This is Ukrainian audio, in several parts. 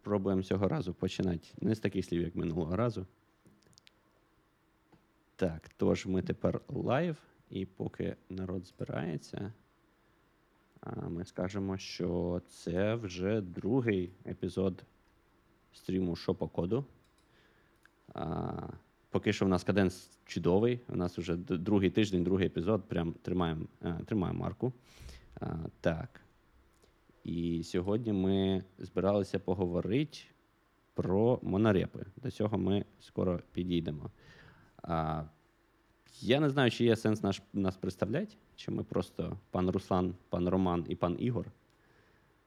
спробуємо цього разу починати. Не з таких слів, як минулого разу. Так, тож ми тепер live, і поки народ збирається, ми скажемо, що це вже другий епізод стріму «Що по коду. Поки що в нас каденс чудовий. У нас вже другий тиждень, другий епізод. Прям тримаємо тримаємо марку. Так. І сьогодні ми збиралися поговорити про монорепи. До цього ми скоро підійдемо. А, Я не знаю, чи є сенс наш, нас представляти, чи ми просто пан Руслан, пан Роман і пан Ігор.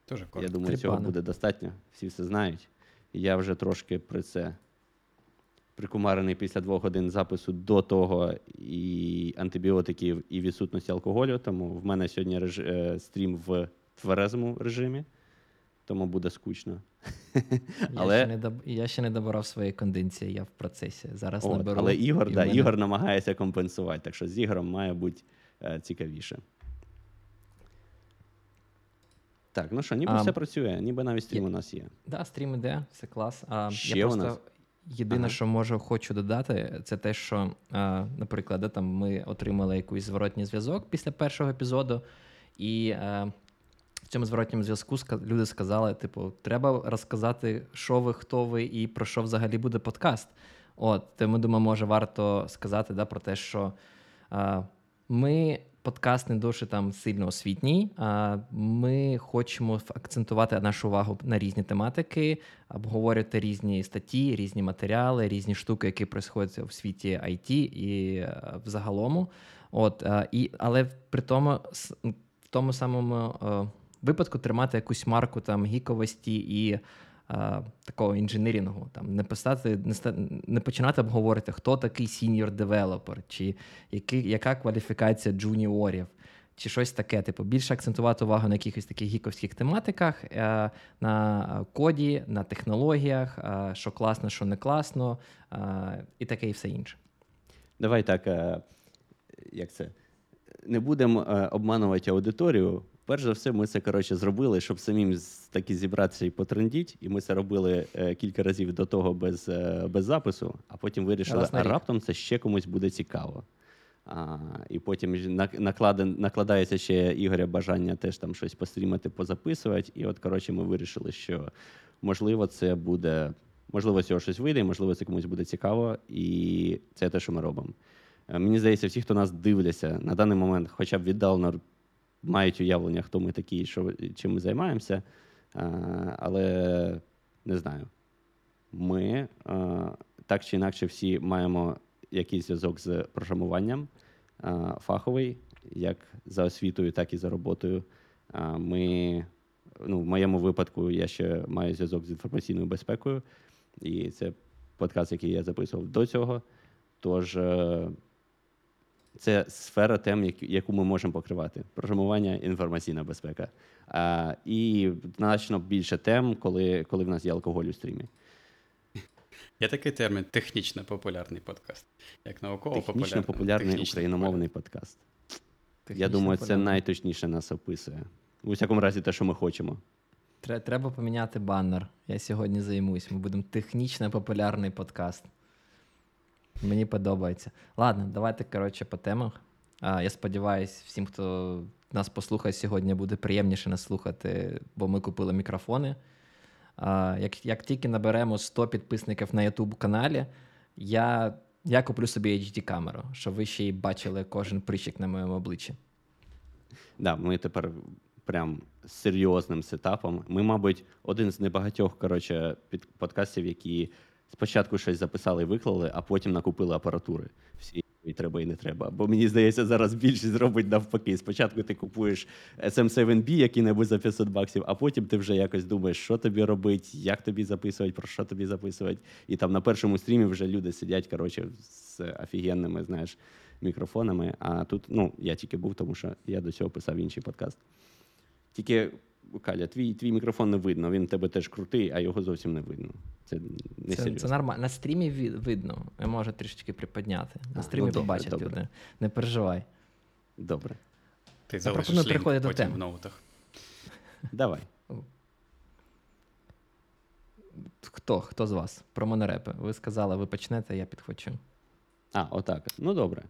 Дуже Я думаю, Три цього пани. буде достатньо. Всі все знають. Я вже трошки про це прикумарений після двох годин запису до того і антибіотиків, і відсутності алкоголю. Тому в мене сьогодні реж... Е, стрім в тверезому режимі, тому буде скучно. Але... Я ще не доб... я ще не добирав свої кондиції, я в процесі. Зараз От, наберу. Але Ігор да, мене... Ігор намагається компенсувати, так що з Ігорем має бути е, цікавіше. Так, ну що, ніби а, все працює, ніби навіть стрім є... у нас є. Так, да, стрім іде, все клас. А, Ще я у просто... нас? Єдине, ага. що можу хочу додати, це те, що, а, наприклад, де, там ми отримали якийсь зворотній зв'язок після першого епізоду, і а, в цьому зворотньому зв'язку люди сказали: типу, треба розказати, що ви, хто ви і про що взагалі буде подкаст. От, тому думаю, може варто сказати да, про те, що а, ми подкаст не дуже там сильно освітній. А ми хочемо акцентувати нашу увагу на різні тематики, обговорювати різні статті, різні матеріали, різні штуки, які відбуваються в світі IT і е, взагалому. От і але при тому в тому самому е, випадку тримати якусь марку там гіковості і такого engineering-у, там не писати, не починати обговорити, хто такий senior developer, чи який, яка кваліфікація джуніорів, чи щось таке. Типу, більше акцентувати увагу на якихось таких гіковських тематиках, е, на коді, на технологіях, е, що класно, що не класно, е, і таке, і все інше. Давай так, як це? Не будемо обманувати аудиторію. Перш за все, ми це коротше зробили, щоб самим таки зібратися і потрендіть. І ми це робили е, кілька разів до того без е, без запису, а потім вирішили, а раптом це ще комусь буде цікаво. А, І потім накладе, накладається ще Ігоря бажання теж там щось пострімати, позаписувати. І от, коротше, ми вирішили, що можливо, це буде, можливо, з цього щось вийде, можливо, це комусь буде цікаво, і це те, що ми робимо. Е, мені здається, всі, хто нас дивляться на даний момент, хоча б віддалено мають уявлення, хто ми такі, що, чим ми займаємося. Але не знаю. Ми так чи інакше всі маємо якийсь зв'язок з програмуванням фаховий, як за освітою, так і за роботою. Ми, ну, В моєму випадку я ще маю зв'язок з інформаційною безпекою, і це подкаст, який я записував до цього. Тож е, це сфера тем, яку ми можемо покривати: програмування, інформаційна безпека. А, І значно більше тем, коли коли в нас є алкоголь у стрімі. Є такий термін технічно популярний подкаст. Як науково популярний Технічно популярний україномовний подкаст. Технічно Я думаю, це найточніше нас описує. У всякому разі, те, що ми хочемо. Треба поміняти баннер. Я сьогодні займусь. Ми будемо технічно популярний подкаст. Мені подобається. Ладно, давайте, коротше, по темах. А, Я сподіваюся, всім, хто нас послухає сьогодні, буде приємніше нас слухати, бо ми купили мікрофони. А, Як як тільки наберемо 100 підписників на YouTube каналі, я я куплю собі HD-камеру, щоб ви ще й бачили кожен прищик на моєму обличчі. Да, ми тепер прям з серйозним сетапом. Ми, мабуть, один з небагатьох коротше, подкастів, які спочатку щось записали і виклали, а потім накупили апаратури. Всі і треба, і не треба. Бо мені здається, зараз більшість зробить навпаки. Спочатку ти купуєш SM7B який-небудь за 500 баксів, а потім ти вже якось думаєш, що тобі робити, як тобі записувати, про що тобі записувати. І там на першому стрімі вже люди сидять коротше, з офігенними знаєш, мікрофонами. А тут ну, я тільки був, тому що я до цього писав інший подкаст. Тільки Каля, твій твій мікрофон не видно, він тебе теж крутий, а його зовсім не видно. Це не це, це нормально. На стрімі видно. Я можу трішечки приподняти. На а, стрімі ну, побачать добре. люди. Не переживай. Добре. Ти Я пропоную переходити до тем. в ноутах. Давай. хто? Хто з вас? Про монорепи. Ви сказали, ви почнете, я підхочу. А, отак. Ну добре.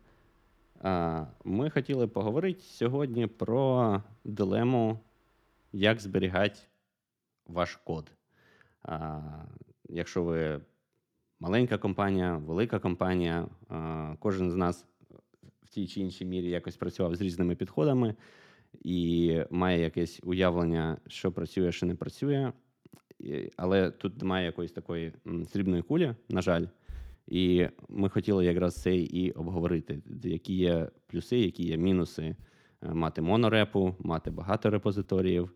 А, Ми хотіли поговорити сьогодні про дилему, як зберігати ваш код. А, Якщо ви маленька компанія, велика компанія, а, кожен з нас в тій чи іншій мірі якось працював з різними підходами і має якесь уявлення, що працює, що не працює. Але тут немає якоїсь такої срібної кулі, на жаль. І ми хотіли якраз це і обговорити, які є плюси, які є мінуси мати монорепу, мати багато репозиторіїв.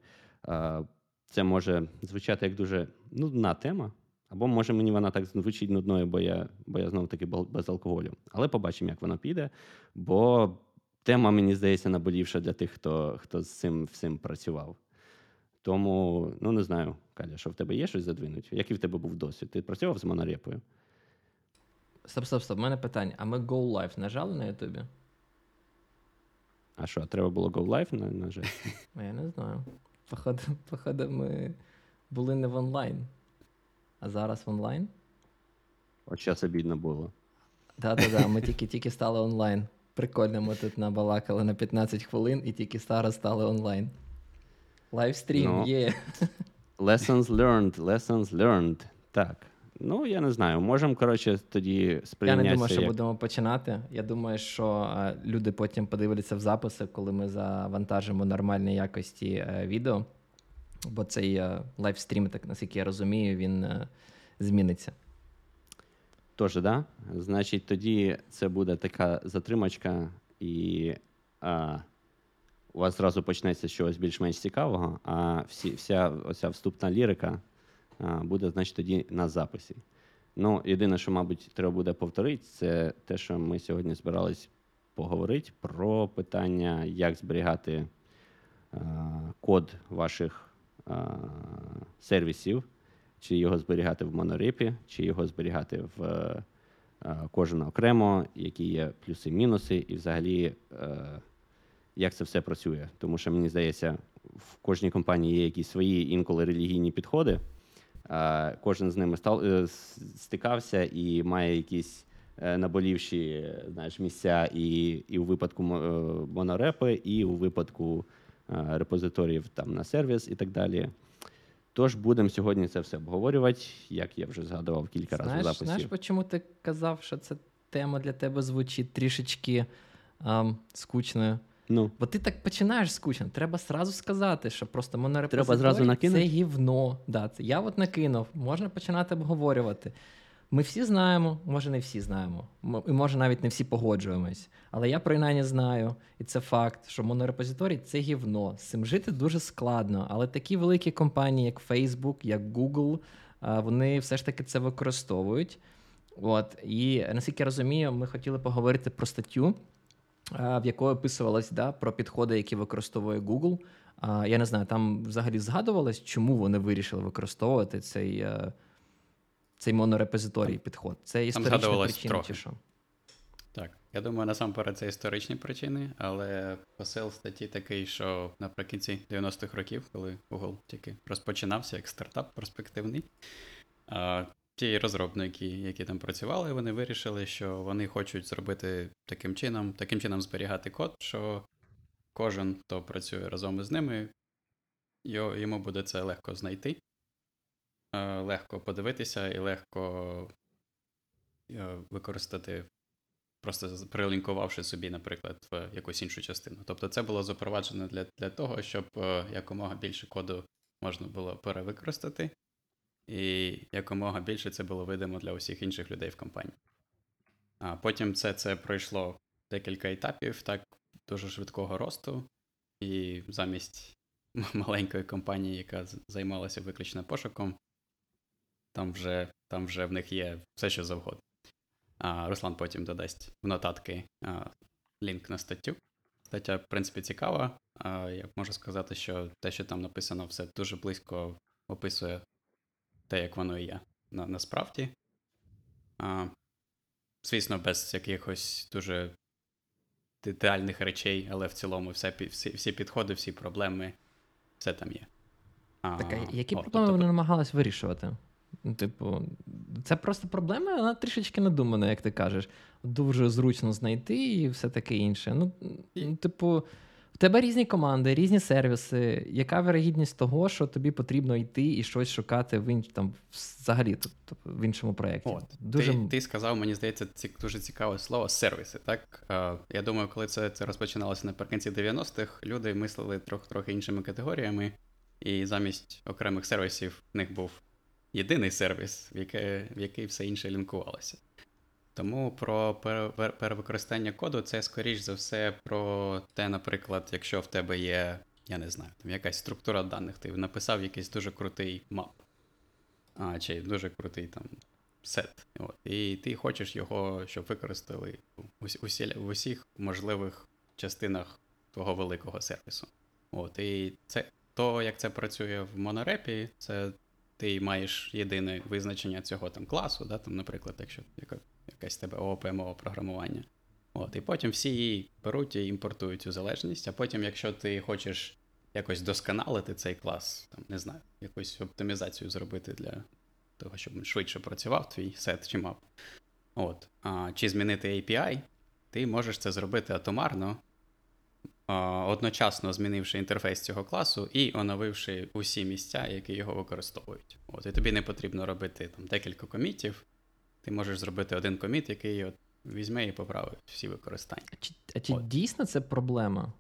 Е, Це може звучати як дуже нудна тема, або може мені вона так звучить нудною, бо я, бо я знову таки без алкоголю. Але побачимо, як воно піде. Бо тема, мені здається, наболівша для тих, хто, хто з цим всім працював. Тому, ну не знаю, Каля, що в тебе є щось задвинуть? Який в тебе був досвід? Ти працював з монорепою? Стоп, стоп, стоп. У мене питання. А ми Go Live нажали на Ютубі? А що, треба було Go Live на, на жаль? Я не знаю. Походу, походу, ми були не в онлайн. А зараз в онлайн? От зараз обідно було. Так-так-так, ми тільки-тільки стали онлайн. Прикольно, ми тут набалакали на 15 хвилин і тільки зараз стали онлайн. Livestream Ну, є. Lessons learned, lessons learned. Так. Ну, я не знаю. Можемо, коротше, тоді Я не думаю, що як... будемо починати. Я думаю, що е, люди потім подивляться в записи, коли ми завантажимо нормальної якості е, відео. Бо цей е, livestream, так наскільки я розумію, він зміниться. Тож, да? Значить, тоді це буде така затримачка, і а, у вас зразу почнеться щось більш-менш цікавого, а всі, вся оця вступна лірика буде, значить, тоді на записі. Ну, єдине, що, мабуть, треба буде повторити, це те, що ми сьогодні збирались поговорити про питання, як зберігати а, код ваших а, сервісів, чи його зберігати в монорепі, чи його зберігати в е, кожен окремо, які є плюси-мінуси, і взагалі е, як це все працює. Тому що мені здається, в кожній компанії є якісь свої інколи релігійні підходи. Е, Кожен з ними стал, е, стикався і має якісь е, наболівші знаєш, місця і, і у випадку монорепи, і у випадку репозиторіїв там на сервіс і так далі. Тож будемо сьогодні це все обговорювати, як я вже згадував кілька разів записі. знаєш, чому ти казав, що ця тема для тебе звучить трішечки ам, скучною? Ну, Бо ти так починаєш скучно. Треба сразу сказати, що просто монорепозиторій це гівно. Да, це я от накинув, можна починати обговорювати. Ми всі знаємо, може не всі знаємо, і може навіть не всі погоджуємось. Але я принаймні знаю, і це факт, що монорепозиторій це гівно. З цим жити дуже складно. Але такі великі компанії, як Facebook, як Google, вони все ж таки це використовують. От, і наскільки я розумію, ми хотіли поговорити про статтю, в якої описувалось да, про підходи, які використовує Google. Я не знаю, там взагалі згадувалось, чому вони вирішили використовувати цей, е, цей монорепозиторій підход. Це історична причина трохи. чи що? Так, я думаю, насамперед це історичні причини, але посил статті такий, що наприкінці 90-х років, коли Google тільки розпочинався як стартап перспективний, ті розробники, які там працювали, вони вирішили, що вони хочуть зробити таким чином, таким чином зберігати код, що кожен, хто працює разом із ними, йому буде це легко знайти, е, легко подивитися і легко е, використати просто прилінкувавши собі, наприклад, в якусь іншу частину. Тобто це було запроваджено для, для того, щоб е, якомога більше коду можна було перевикористати, і якомога більше це було видимо для усіх інших людей в компанії. А потім це, це пройшло декілька етапів, так дуже швидкого росту, і замість маленької компанії, яка займалася виключно пошуком, там вже, там вже в них є все, що завгодно. А, Руслан потім додасть в нотатки а, лінк на статтю. Стаття, в принципі, цікава. А, я можу сказати, що те, що там написано, все дуже близько описує те, як воно є на, насправді. А, звісно, без якихось дуже детальних речей, але в цілому все, всі, всі підходи, всі проблеми, все там є. А, Так, а які от, проблеми тобто- вони намагались вирішувати? Ну, типу, це просто проблема, вона трішечки надумана, як ти кажеш. Дуже зручно знайти і все таке інше. Ну, типу, в тебе різні команди, різні сервіси. Яка вирогідність того, що тобі потрібно йти і щось шукати в інш... там, взагалі тобто, в іншому проєкті? От, Дуже... ти, ти сказав, мені здається, ці, дуже цікаве слово сервіси. Так? Е, я думаю, коли це, це розпочиналося наприкінці 90-х, люди мислили трохи трохи іншими категоріями, і замість окремих сервісів в них був єдиний сервіс, в, яке, в який все інше лінкувалося. Тому про перевикористання коду це, скоріш за все, про те, наприклад, якщо в тебе є, я не знаю, там якась структура даних, ти написав якийсь дуже крутий мап, а, чи дуже крутий там сет. От, І ти хочеш його, щоб використали в, усі, в усіх можливих частинах твого великого сервісу. От, І це то, як це працює в монорепі, це ти маєш єдине визначення цього там класу, да, там, наприклад, якщо яка, якась тебе ООП мова програмування. От, І потім всі її беруть і імпортують цю залежність, а потім, якщо ти хочеш якось досконалити цей клас, там, не знаю, якусь оптимізацію зробити для того, щоб швидше працював твій сет чи мап. От, а, Чи змінити API, ти можеш це зробити атомарно, одночасно змінивши інтерфейс цього класу і оновивши усі місця, які його використовують. От, І тобі не потрібно робити там декілька комітів. Ти можеш зробити один коміт, який от візьме і поправить всі використання. А чи, а чи дійсно це проблема?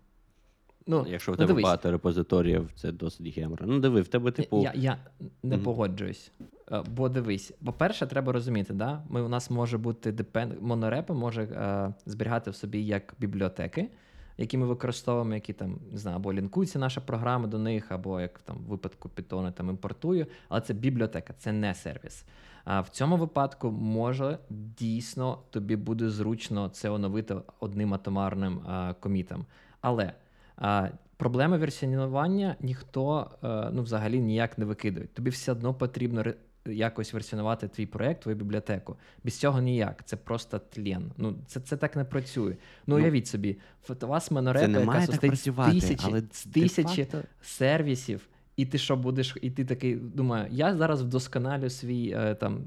Ну, Якщо в ну, тебе дивись. багато репозиторіїв, це досить гемора. Ну, диви, в тебе, типу. Я я не Мгм. погоджуюсь. Е, Бо дивись, по-перше, треба розуміти, да? Ми, у нас може бути депен... монорепи може е, зберігати в собі як бібліотеки, які ми використовуємо, які там не знаю, або лінкується наша програма до них, або як там в випадку Python там імпортую, але це бібліотека, це не сервіс. А в цьому випадку може дійсно тобі буде зручно це оновити одним атомарним а, комітом. Але а, проблеми версіонування ніхто а, ну, взагалі ніяк не викидує. Тобі все одно потрібно якось версіонувати твій проєкт, твою бібліотеку. Без цього ніяк. Це просто тлен. Ну, це це так не працює. Ну, ну уявіть собі, у вас монорепа, яка состоїть з тисячі, але з тисячі факто... сервісів, і ти що будеш, і ти такий думаю, я зараз вдосконалю свій е, там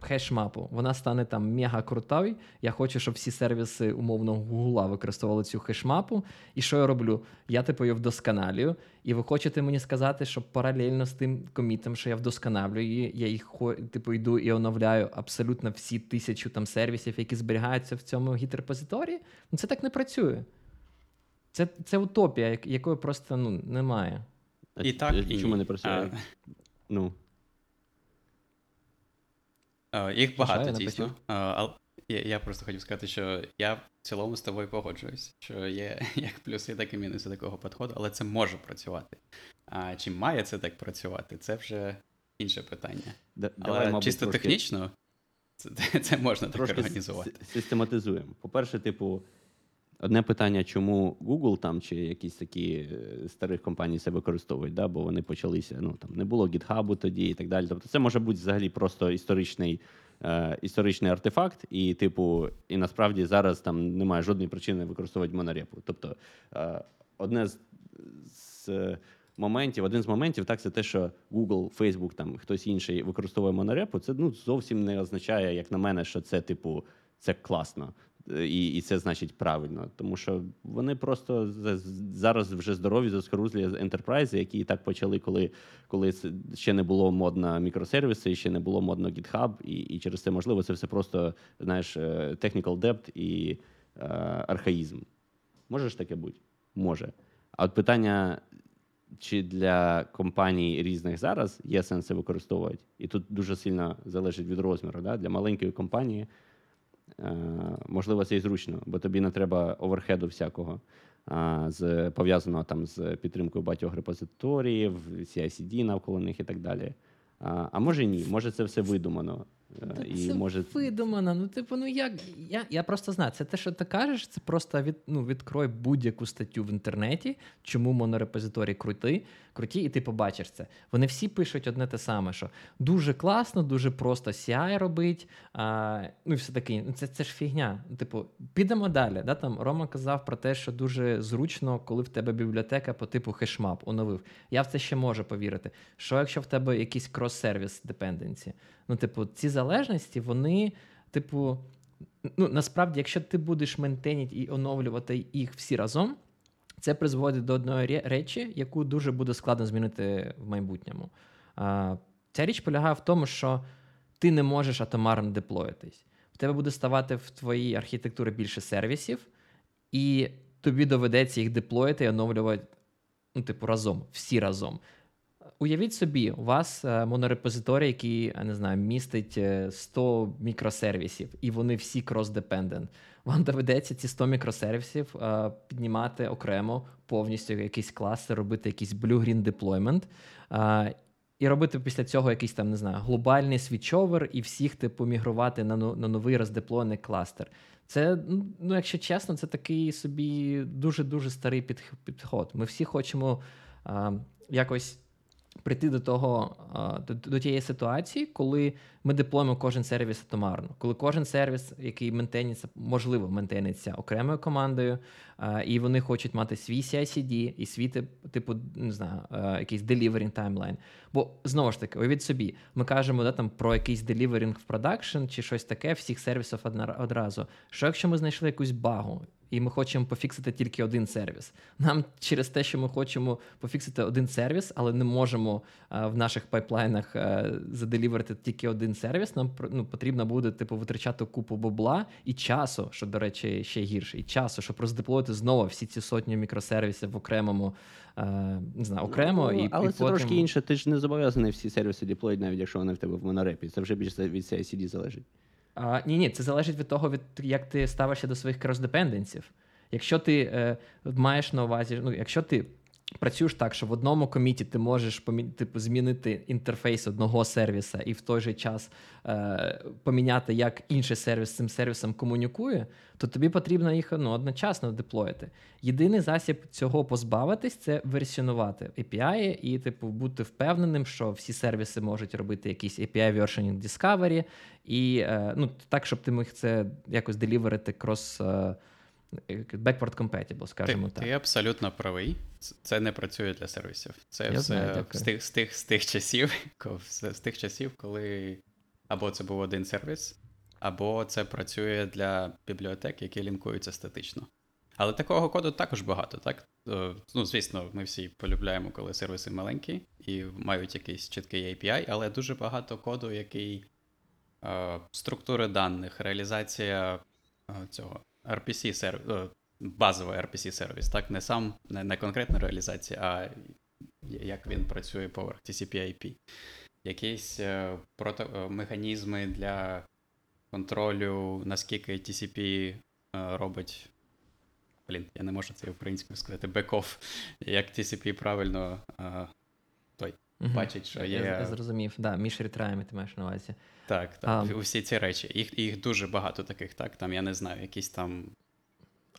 хеш-мапу. Вона стане там мега крутою. Я хочу, щоб всі сервіси умовно Гугла використовували цю хеш-мапу. І що я роблю? Я типу її вдосконалюю. І ви хочете мені сказати, що паралельно з тим комітом, що я вдосконалюю її, я їх типу йду і оновляю абсолютно всі тисячу там сервісів, які зберігаються в цьому гіт-репозиторії? Ну це так не працює. Це це утопія, якої просто ну, немає. І так, і чому не працює? А... Ну. Їх багато дійсно. Але я, я просто хотів сказати, що я в цілому з тобою погоджуюсь, що є як плюси, так і мінуси такого підходу, але це може працювати. А чи має це так працювати, це вже інше питання. Да, але давай, мабуть, чисто трошки, технічно це, це можна трошки так організувати. Систематизуємо. По-перше, типу, одне питання, чому Google там чи якісь такі е, старих компаній себе використовують, да? бо вони почалися, ну там не було GitHub тоді і так далі. Тобто це може бути взагалі просто історичний е, історичний артефакт, і, типу, і насправді зараз там немає жодної причини використовувати монорепу. Тобто, е, одне з, з моментів, один з моментів, так, це те, що Google, Facebook, там хтось інший використовує монорепу, це ну, зовсім не означає, як на мене, що це, типу, це класно і і це значить правильно, тому що вони просто зараз вже здорові, заскорузлі ентерпрайзи, які і так почали, коли коли ще не було модно мікросервіси, ще не було модно GitHub, і і через це можливо це все просто знаєш, е, technical debt і е, архаїзм. Може ж таке бути? Може. А от питання. Чи для компаній різних зараз є сенси використовувати? І тут дуже сильно залежить від розміру. Да? Для маленької компанії можливо, це і зручно, бо тобі не треба оверхеду всякого з пов'язаного там з підтримкою багатьох репозиторіїв, CICD навколо них і так далі. А може ні, може це все видумано. Е, Та і це може видумано. Ну, типу, ну як. Я, я просто знаю, це те, що ти кажеш, це просто від, ну, відкрой будь-яку статтю в інтернеті, чому монорепозиторії круті, круті, і ти побачиш це. Вони всі пишуть одне те саме, що дуже класно, дуже просто CI робить. А, ну і все таке. Ну, Це, це ж фігня. Типу, підемо далі. Да? Там Рома казав про те, що дуже зручно, коли в тебе бібліотека по типу хешмап оновив. Я в це ще можу повірити. Що якщо в тебе якийсь крос-сервіс депенденці? Ну, типу, ці залежності, вони, типу, ну насправді, якщо ти будеш ментеніти і оновлювати їх всі разом, це призводить до одної речі, яку дуже буде складно змінити в майбутньому. А, ця річ полягає в тому, що ти не можеш атомарно деплоїтись. В тебе буде ставати в твоїй архітектурі більше сервісів, і тобі доведеться їх деплоїти і оновлювати, ну, типу, разом, всі разом. Уявіть собі, у вас е, монорепозиторій, який не знаю, містить е, 100 мікросервісів, і вони всі крос-депендент. Вам доведеться ці 100 мікросервісів е, піднімати окремо повністю якийсь кластер, робити якийсь blue-green deployment, е, і робити після цього якийсь там, не знаю, глобальний switchover і всіх типу мігрувати на, на новий роздеплойний кластер. Це, ну, ну, якщо чесно, це такий собі дуже-дуже старий підх- підход. Ми всі хочемо а, якось прийти до того, до, до тієї ситуації, коли ми деплоїмо кожен сервіс атомарно, коли кожен сервіс, який ментениться, можливо, ментениться окремою командою, і вони хочуть мати свій CI-CD і свій тип- типу, не знаю, якийсь delivering timeline. Бо знову ж таки, уявіть собі, ми кажемо да, там, про якийсь delivering в production чи щось таке всіх сервісів одразу. Що якщо ми знайшли якусь багу? І ми хочемо пофіксити тільки один сервіс. Нам через те, що ми хочемо пофіксити один сервіс, але не можемо а, в наших пайплайнах а, заделіверити тільки один сервіс. Нам ну, потрібно буде типу витрачати купу бабла і часу, що, до речі, ще гірше, і часу, щоб роздеплоїти знову всі ці сотні мікросервісів в окремому, а, не знаю, окремо Ну, і але і це потім... трошки інше. Ти ж не зобов'язаний всі сервіси деплоїти, навіть якщо вони в тебе в монорепі. Це вже більше від CI-CD залежить. А, ні, ні, це залежить від того, від як ти ставишся до своїх крос-депенденсів. Якщо ти е, маєш на увазі, ну, якщо ти працюєш так, що в одному коміті ти можеш типу, змінити інтерфейс одного сервіса і в той же час е, поміняти, як інший сервіс з цим сервісом комунікує, то тобі потрібно їх ну, одночасно деплоїти. Єдиний засіб цього позбавитись це версіонувати API і, типу, бути впевненим, що всі сервіси можуть робити якісь API versioning discovery, і е, ну, так, щоб ти міг це якось деліверити крос. Е, backward compatible, скажімо ти, так. ти абсолютно правий. Це не працює для сервісів. Це Я все знаю, з, тих, з, тих, з тих часів, з, тих часів, коли або це був один сервіс, або це працює для бібліотек, які лінкуються статично. Але такого коду також багато, так? Е, Ну, звісно, ми всі полюбляємо, коли сервіси маленькі і мають якийсь чіткий API, але дуже багато коду, який е, структури даних, реалізація е, цього RPC сервіс, е, базовий RPC сервіс, так? Не сам, не, не конкретна реалізація, а як він працює поверх TCP-IP. Якісь е, прото, е, механізми для контролю, наскільки TCP робить. Блін, я не можу це українською сказати, бек-офф, як TCP правильно е, Мгм. бачить, що Я- є- Я, зрозумів, да, між ретраями ти маєш на увазі. Так, так. А. Усі ці речі. Їх, їх дуже багато таких, так? Там, я не знаю, якісь там.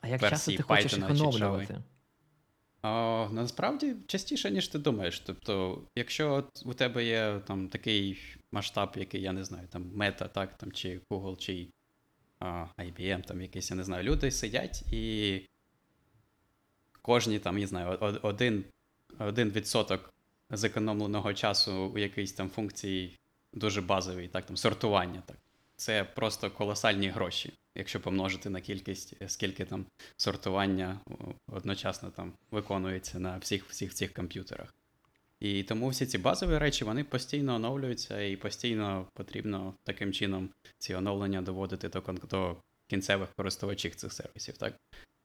А як часто ти хочеш їх Python оновлювати? О, насправді частіше, ніж ти думаєш. Тобто, якщо от у тебе є там такий масштаб, який, я не знаю, там Meta, так, там, чи Google, чи а, IBM, там якісь, я не знаю, люди сидять і кожні там, я знаю, один, один відсоток зекономленого часу у якійсь там функції дуже базовій, так, там сортування. Так. Це просто колосальні гроші, якщо помножити на кількість, скільки там сортування одночасно там виконується на всіх всіх цих комп'ютерах. І тому всі ці базові речі вони постійно оновлюються, і постійно потрібно таким чином ці оновлення доводити до, кон- до кінцевих користувачів цих сервісів. Так?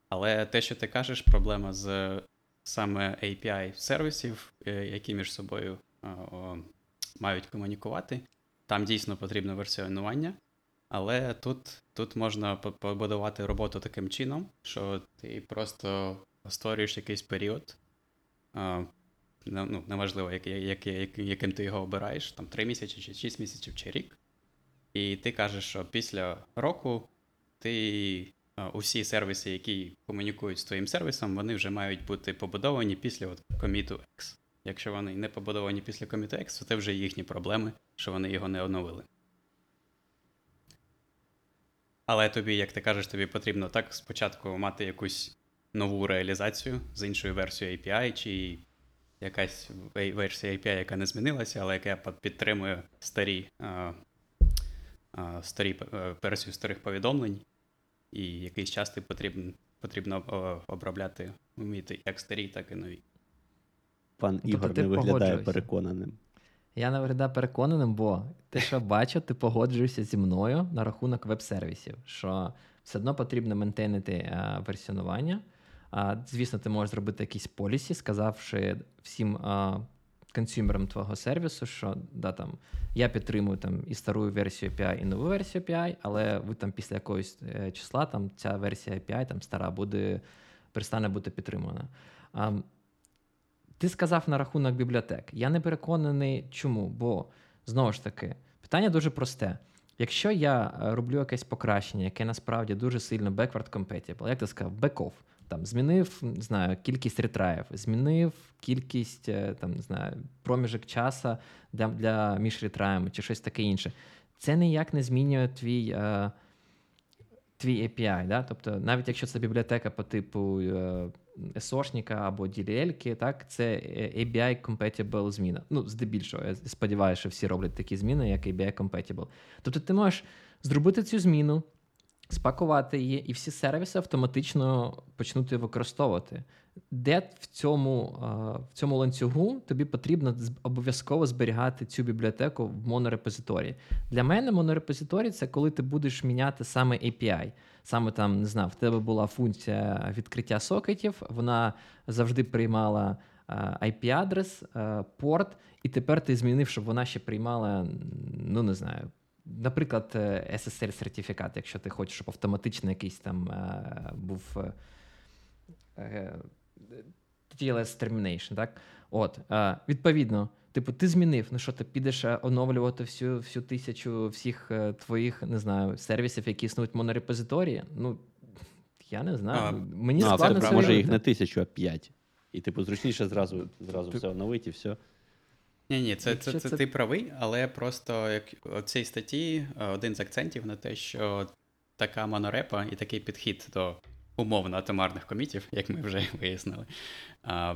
Але те, що ти кажеш, проблема з саме API сервісів, е, які між собою е, мають комунікувати, там дійсно потрібно версіонування. Але тут, тут можна побудувати роботу таким чином, що ти просто створюєш якийсь період. а, Ну, неважливо, як, як, як, яким ти його обираєш, там 3 місяці, чи 6 місяців, чи рік. І ти кажеш, що після року ти е, усі сервіси, які комунікують з твоїм сервісом, вони вже мають бути побудовані після от коміту X. Якщо вони не побудовані після коміту X, то це вже їхні проблеми, що вони його не оновили. Але тобі, як ти кажеш, тобі потрібно так спочатку мати якусь нову реалізацію з іншою версією API, чи якась версія API, яка не змінилася, але яка підтримує старі, старі е, версію старих повідомлень, і якийсь час ти потрібно, потрібно обробляти вміти як старі, так і нові. Пан Тобто Ігор ти не виглядає погоджуєшся? переконаним. Я не виглядаю переконаним, бо ти що бачу, ти погоджуєшся зі мною на рахунок веб-сервісів, що все одно потрібно ментейнити е, версіонування. А, звісно, ти можеш зробити якісь полісі, сказавши всім е, консюмерам твого сервісу, що да, там, я підтримую там, і стару версію API, і нову версію API, але ви там після якогось е, числа там, ця версія API там, стара буде, перестане бути підтримана. А, ти сказав на рахунок бібліотек. Я не переконаний, чому. Бо знову ж таки, питання дуже просте. Якщо я е, роблю якесь покращення, яке насправді дуже сильно backward compatible, як ти сказав, back-off, там змінив не знаю, кількість ретраїв, змінив кількість е, там, не знаю, проміжок часу для, для між ретраями чи щось таке інше. Це ніяк не змінює твій. Е, Твій API, да? тобто навіть якщо це бібліотека по типу е, SOшника або DLL, так, це е, ABI compatible зміна. Ну, здебільшого, я сподіваюся, що всі роблять такі зміни, як ABI compatible. Тобто ти можеш зробити цю зміну, спакувати її, і всі сервіси автоматично почнуть її використовувати. Де в цьому, е, в цьому ланцюгу тобі потрібно обов'язково зберігати цю бібліотеку в монорепозиторії. Для мене монорепозиторій це коли ти будеш міняти саме API. Саме там, не знаю, в тебе була функція відкриття сокетів, вона завжди приймала е, IP-адрес, е, порт, і тепер ти змінив, щоб вона ще приймала, ну не знаю, наприклад, е, SSL-сертифікат, якщо ти хочеш, щоб автоматично якийсь там е, був. е, TLS termination, так? От, е, відповідно, типу, ти змінив, ну що ти підеш оновлювати всю, всю тисячу всіх твоїх, не знаю, сервісів, які існують в монорепозиторії? Ну, я не знаю. А, Мені ну, а складно це, це може їх не тисячу, а п'ять. І, типу, зручніше зразу, зразу Ти- все оновити і все. Ні, ні, це, це, це, це- ти правий, але просто як у цій статті е, один з акцентів на те, що така монорепа і такий підхід до умовно атомарних комітів, як ми вже вияснили,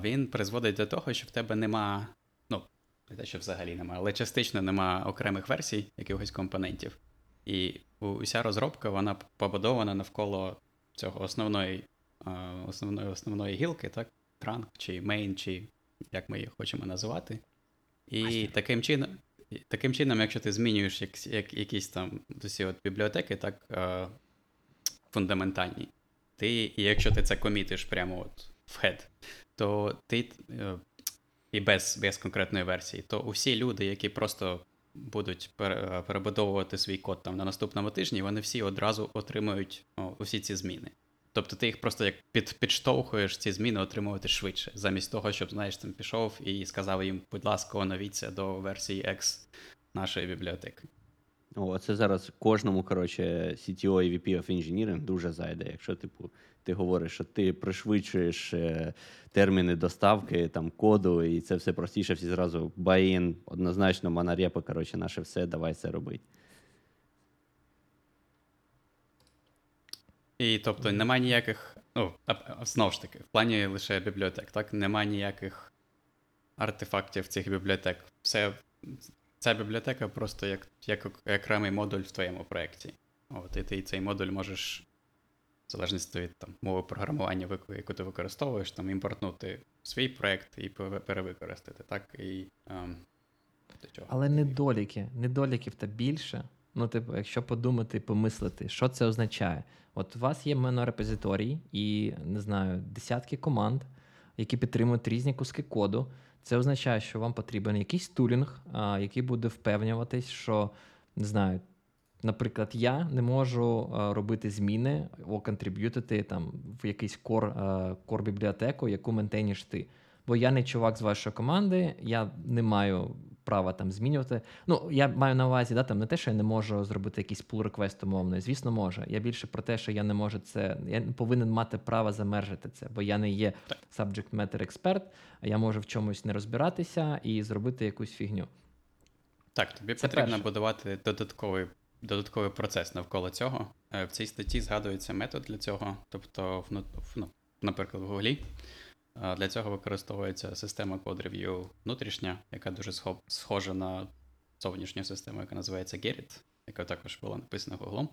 він призводить до того, що в тебе нема, ну, не те, що взагалі нема, але частично нема окремих версій якихось компонентів. І уся розробка вона побудована навколо цього основної, основної, основної гілки, так? Транк чи main, чи як ми її хочемо називати. І таким чином, таким чином, якщо ти змінюєш як, як, якісь там усі от бібліотеки, так е, фундаментальні, ти, і якщо ти це комітиш прямо от в head, то ти е, і без, без конкретної версії, то усі люди, які просто будуть пере- перебудовувати свій код там на наступному тижні, вони всі одразу отримують о, усі ці зміни. Тобто ти їх просто як під, підштовхуєш ці зміни отримувати швидше, замість того, щоб знаєш, там пішов і сказав їм, будь ласка, оновіться до версії X нашої бібліотеки. О, це зараз кожному, коротше, CTO і VP of Engineering дуже зайде. Якщо, типу, ти говориш, що ти пришвидшуєш е, терміни доставки там, коду, і це все простіше, всі зразу buy-in, однозначно, монорепа, коротше, наше все, давай це робити. І тобто немає ніяких, ну, знову ж таки, в плані лише бібліотек, так? Немає ніяких артефактів цих бібліотек. Все, ця бібліотека просто як, як окремий модуль в твоєму проєкті. От, і ти цей модуль можеш, в залежності від там, мови програмування, яку ти використовуєш, там, імпортнути в свій проєкт і перевикористати. Так? І, ем, до чого? Але недоліки, недоліків та більше. Ну, типу, якщо подумати і помислити, що це означає? От у вас є монорепозиторій і не знаю, десятки команд, які підтримують різні куски коду. Це означає, що вам потрібен якийсь тулінг, який буде впевнюватись, що не знаю. Наприклад, я не можу робити зміни контриб'ютити там в якийсь кор, кор бібліотеку, яку ментейніш ти. Бо я не чувак з вашої команди, я не маю права там змінювати. Ну, я маю на увазі, да, там не те, що я не можу зробити якийсь pull request умовний. Звісно, можу. Я більше про те, що я не можу це. Я повинен мати право замержити це, бо я не є subject matter експерт, а я можу в чомусь не розбиратися і зробити якусь фігню. Так, тобі Це потрібно перше. будувати додатковий, додатковий процес навколо цього. Е, В цій статті згадується метод для цього, тобто, ну, наприклад, в Гуглі. Для цього використовується система Code Review внутрішня, яка дуже схожа на зовнішню систему, яка називається Gerrit, яка також була написана Гуглом.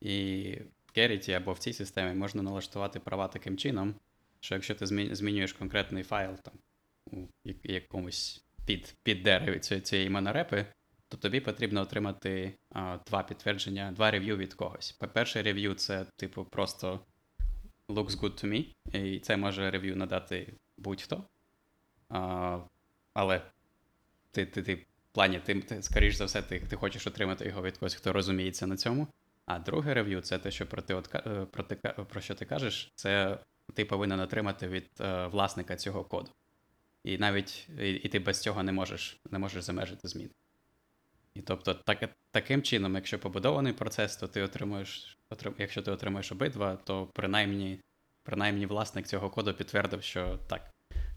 І в Gerrit або в цій системі можна налаштувати права таким чином, що якщо ти змінюєш конкретний файл там, у якомусь під, під дереві цієї, монорепи, то тобі потрібно отримати а, два підтвердження, два рев'ю від когось. По- Перше рев'ю це, типу, просто looks good to me, і це може рев'ю надати будь-хто. А, але ти, ти, ти в плані, ти, ти, скоріш за все, ти, ти хочеш отримати його від когось, хто розуміється на цьому. А друге рев'ю це те, що про, ти от, е, про, ти, про що ти кажеш, це ти повинен отримати від е, власника цього коду. І навіть і, і ти без цього не можеш, не можеш замежити зміни. І тобто, так, таким чином, якщо побудований процес, то ти отримуєш, отрим, якщо ти отримуєш обидва, то принаймні, принаймні власник цього коду підтвердив, що так,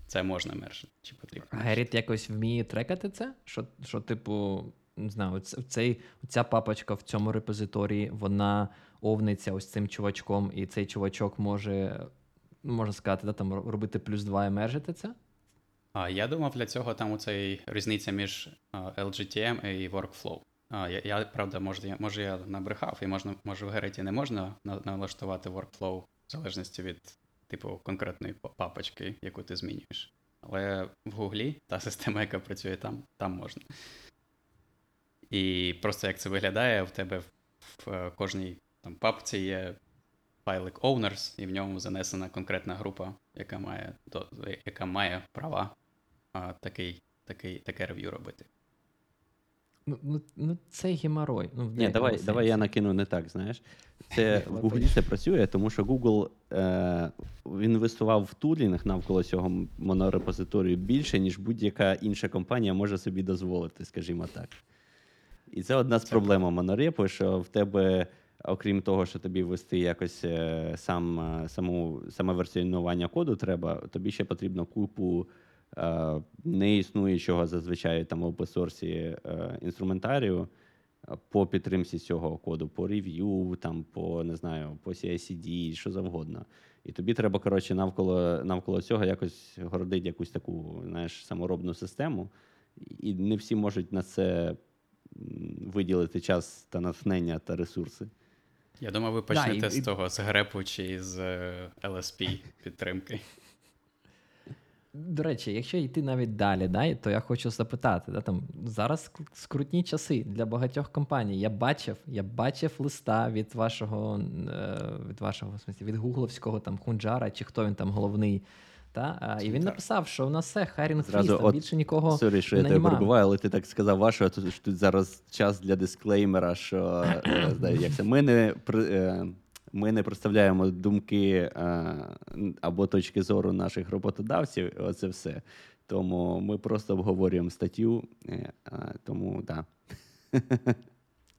це можна мержити, чи потрібно. А. Геріт якось вміє трекати це? Що, що типу, не знаю, цей, ця папочка в цьому репозиторії, вона овниться ось цим чувачком, і цей чувачок може, ну, можна сказати, да, там робити плюс два і мержити це? Я думав, для цього там оцей різниця між LGTM і workflow. Я, я, правда, може, може, я набрехав, і можна, може в Gerrit не можна налаштувати workflow в залежності від типу конкретної папочки, яку ти змінюєш. Але в Гуглі та система, яка працює там, там можна. І просто як це виглядає, в тебе в, е, кожній там, папці є файлик owners, і в ньому занесена конкретна група, яка має, яка має права а, такий, такий, таке рев'ю робити. Ну, ну, ну це геморой. Ну, Ні, давай, сенсі. давай я накину не так, знаєш. Це в Google це працює, тому що Google е, інвестував в тулінг навколо цього монорепозиторію більше, ніж будь-яка інша компанія може собі дозволити, скажімо так. І це одна з проблем монорепу, що в тебе, окрім того, що тобі ввести якось е, сам, е, саму, саме версіонування коду треба, тобі ще потрібно купу е, неіснуючого зазвичай там в описорсі е, інструментарію е, по підтримці цього коду, по рев'ю, там, по не знаю, по CI-CD, що завгодно. І тобі треба, коротше, навколо, навколо цього якось городити якусь таку знаєш, саморобну систему. І не всі можуть на це виділити час та натхнення та ресурси. Я думаю, ви Да, почнете і- з і- того, з грепу чи з LSP підтримки. До речі, якщо йти навіть далі, да, то я хочу запитати, да, там, зараз ск- скрутні часи для багатьох компаній. Я бачив, я бачив листа від вашого, е, від вашого в смислі, від гугловського там хунджара, чи хто він там головний. Та? А, і він написав, що у нас все, там от- більше нікого. Сорі, що я тебе перебуваю, але ти так сказав вашого, тут, тут зараз час для дисклеймера, що е, як це, ми, не, е, ми не представляємо думки е, або точки зору наших роботодавців, оце все. Тому ми просто обговорюємо статтю, е, е, тому так. Да.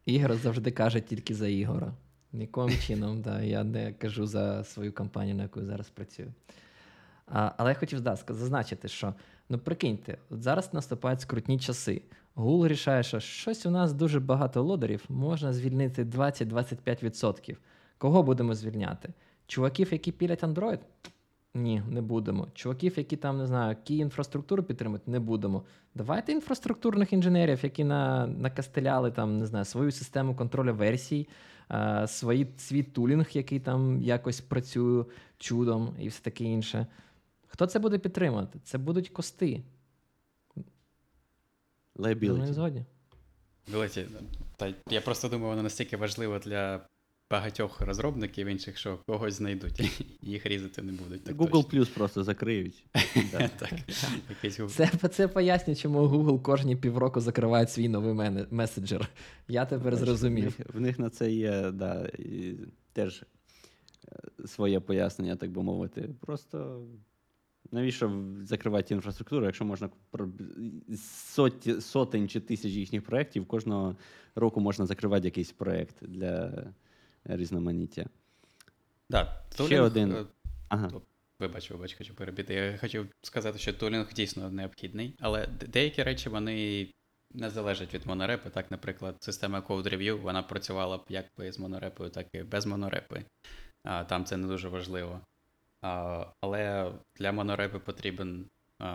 Ігор завжди каже тільки за Ігора. Нікоїм чином, да, я не кажу за свою компанію, на яку зараз працюю. А, але я хотів да, зазначити, що ну прикиньте, от зараз наступають скрутні часи. Google рішає, що щось у нас дуже багато лодерів, можна звільнити 20-25%. Кого будемо звільняти? Чуваків, які пілять Android? Ні, не будемо. Чуваків, які там, не знаю, кі інфраструктуру підтримують, не будемо. Давайте інфраструктурних інженерів, які на, накастеляли там, не знаю, свою систему контролю версій, е, свої, свій тулінг, який там якось працює чудом і все таке інше. Хто це буде підтримувати? Це будуть кости. Не Liability. та я просто думаю, воно настільки важливо для багатьох розробників інших, що когось знайдуть, їх різати не будуть. Так Google точно. Plus просто закриють. Так. Це, це пояснює, чому Google кожні півроку закриває свій новий меседжер. Я тепер зрозумів. В них, в них на це є да, і теж е, своє пояснення, так би мовити. Просто Навіщо закривати інфраструктуру, якщо можна соті, сотень чи тисяч їхніх проєктів, кожного року можна закривати якийсь проєкт для різноманіття. Да, Ще тулінг, один. е, Ага. Вибач, вибач, хочу перебити. Я хотів сказати, що тулінг дійсно необхідний, але деякі речі вони не залежать від монорепи. Так, наприклад, система Code Review, вона працювала б як би з монорепою, так і без монорепи. А, Там це не дуже важливо. А, Але для монорепи потрібен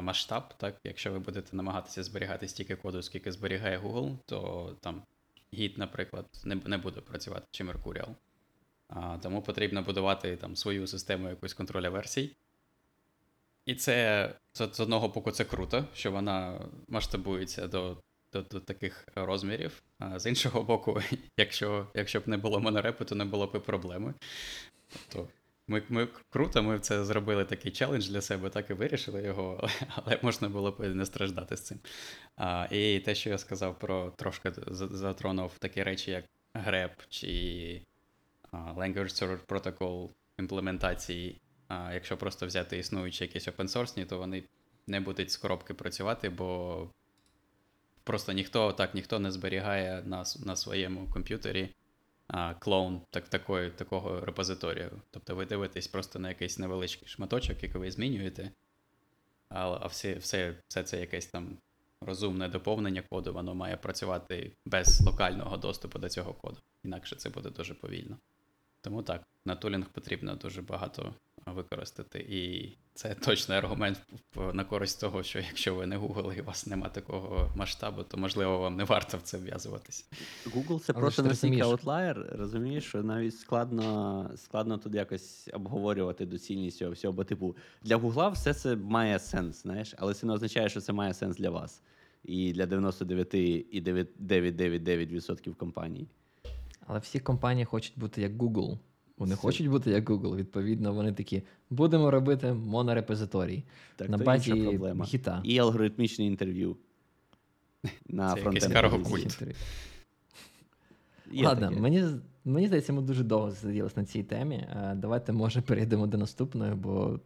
масштаб. Так? Якщо ви будете намагатися зберігати стільки коду, скільки зберігає Google, то там Git, наприклад, не, не буде працювати чи. А, тому потрібно будувати там свою систему якусь контроля версій. І це з, одного боку це круто, що вона масштабується до, до, до таких розмірів. А з іншого боку, якщо, якщо б не було монорепу, то не було б проблеми. Тобто ми, ми круто, ми це зробили такий челендж для себе, так і вирішили його, але, можна було б не страждати з цим. А, і те, що я сказав про трошки затронув такі речі, як grep чи Language Server Protocol імплементації. А, якщо просто взяти існуючі якісь open-source, то вони не будуть з коробки працювати, бо просто ніхто так ніхто не зберігає на, на своєму комп'ютері клоун так, такої, такого репозиторію. Тобто ви дивитесь просто на якийсь невеличкий шматочок, який ви змінюєте, а, а все, все, все це якесь там розумне доповнення коду, воно має працювати без локального доступу до цього коду. Інакше це буде дуже повільно. Тому так, на тулінг потрібно дуже багато використати. І це точний аргумент на користь того, що якщо ви не Google і у вас нема такого масштабу, то можливо вам не варто в це вв'язуватися. Google це Але просто настільки розумієш- аутлаєр, розумієш, що навіть складно, складно тут якось обговорювати доцільність цього всього. Бо, типу, для Google все це має сенс, знаєш, але це не означає, що це має сенс для вас. І для 99,999% компаній. Але всі компанії хочуть бути як Google. Вони хочуть бути як Google. Відповідно, вони такі: будемо робити монорепозиторій Так, на базі проблема. гіта. І алгоритмічне інтерв'ю. На фронтенд Ладно, мені, мені здається, ми дуже довго сиділися на цій темі. Е, Давайте, може, перейдемо до наступної, бо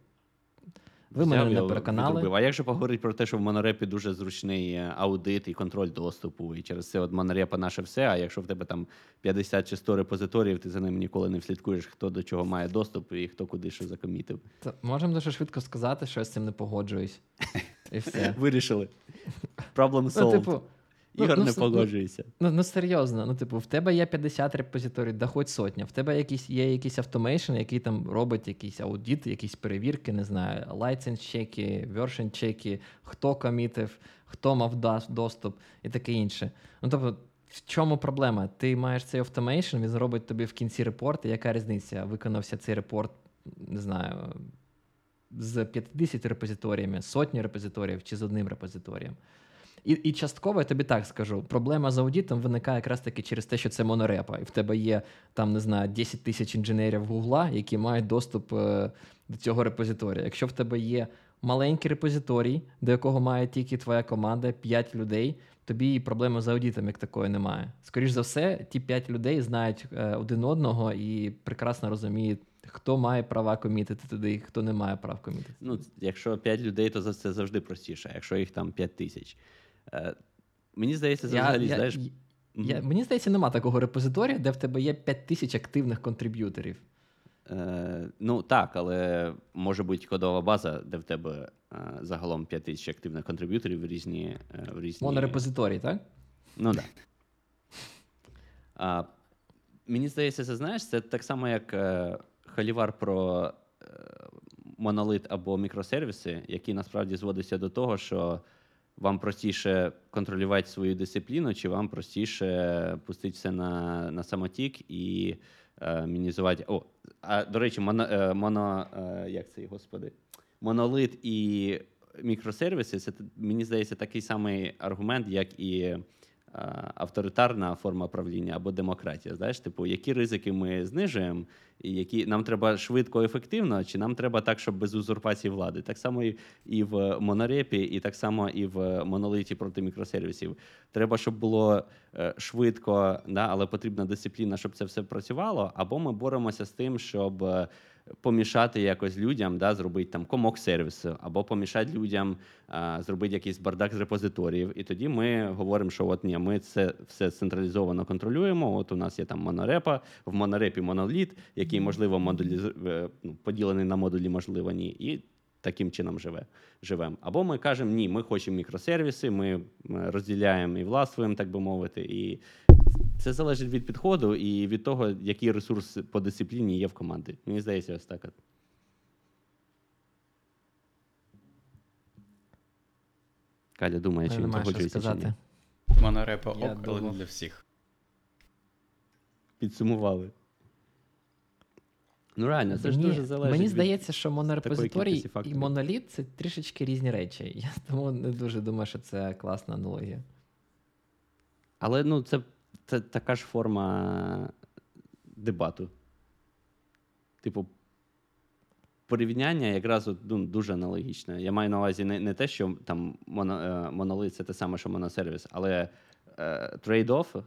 ви Взяв мене не його, переконали. відробив. А як же поговорити про те, що в монорепі дуже зручний е, аудит і контроль доступу, і через це от монорепа наше все. А якщо в тебе там 50 чи 100 репозиторіїв, ти за ними ніколи не вслідкуєш, хто до чого має доступ і хто куди що закомітив. Та можемо дуже швидко сказати, що я з цим не погоджуюсь. І все. Вирішили. Problem Ну, типу, Ігор ну, не ну, погоджується. Ну, ну серйозно, ну типу, в тебе є 50 репозиторій, да хоч сотня. В тебе якийсь, є якийсь automation, який там робить якийсь аудит, якісь перевірки, не знаю, license чеки, version чеки, хто комітив, хто мав доступ і таке інше. Ну тобто, в чому проблема? Ти маєш цей automation, він зробить тобі в кінці репорт, і яка різниця? Виконався цей репорт, не знаю, з 50 репозиторіями, сотні репозиторіїв чи з одним репозиторієм. І, і частково я тобі так скажу: проблема з аудитом виникає якраз таки через те, що це монорепа. І в тебе є там, не знаю, 10 тисяч інженерів Гугла, які мають доступ е, до цього репозиторія. Якщо в тебе є маленький репозиторій, до якого має тільки твоя команда, 5 людей, тобі і проблеми з аудитом як такої немає. Скоріше за все, ті 5 людей знають е, один одного і прекрасно розуміють, хто має права комітити туди, хто не має прав комітити. Ну, якщо 5 людей, то це завжди простіше, якщо їх там 5 тисяч. Е, мені здається, Я- взагалі, я- знаєш. я-. Я, мені здається, нема такого репозиторія, де в тебе є 5 тисяч активних контриб'юторів. Е, ну так, але може бути кодова база, де в тебе е, загалом 5 тисяч активних контриб'юторів в різні. е, в різні... Монорепозиторій, так? Ну так. Да. Мені здається, це знаєш, це так само, як е, халівар про е, монолит або мікросервіси, які насправді зводиться до того, що вам простіше контролювати свою дисципліну, чи вам простіше пустити все на, на самотік і е, мінізувати. О, а до речі, моно, е, моно е, як це, господи, монолит і мікросервіси це мені здається такий самий аргумент, як і авторитарна форма правління або демократія. Знаєш, типу, які ризики ми знижуємо, і які нам треба швидко, ефективно, чи нам треба так, щоб без узурпації влади. Так само і, в монорепі, і так само і в монолиті проти мікросервісів. Треба, щоб було е, швидко, да, але потрібна дисципліна, щоб це все працювало. Або ми боремося з тим, щоб. Помішати якось людям, да, зробити там комок сервісу, або помішати людям а, зробити якийсь бардак з репозиторіїв. І тоді ми говоримо, що от ні, ми це все централізовано контролюємо. От у нас є там монорепа, в монорепі моноліт, який, можливо, модулі, е, ну, поділений на модулі, можливо, ні. І таким чином живе, живемо. Або ми кажемо, ні, ми хочемо мікросервіси, ми розділяємо і властвуємо, так би мовити. І це залежить від підходу і від того, який ресурс по дисципліні є в команді. Мені здається, ось так. Каля думає, чи він погоджується чи ні. Монорепо Я ок, але не для всіх. Підсумували. Ну, реально, це ж Мені- дуже залежить. Мені від- здається, що монорепозиторій і моноліт це трішечки різні речі. Я тому не дуже думаю, що це класна аналогія. Але ну, це, це така ж форма дебату. Типу, порівняння якраз от, ну, дуже аналогічне. Я маю на увазі не, не те, що там моно, е, монолит це те саме, що моносервіс, але е, трейд-офф,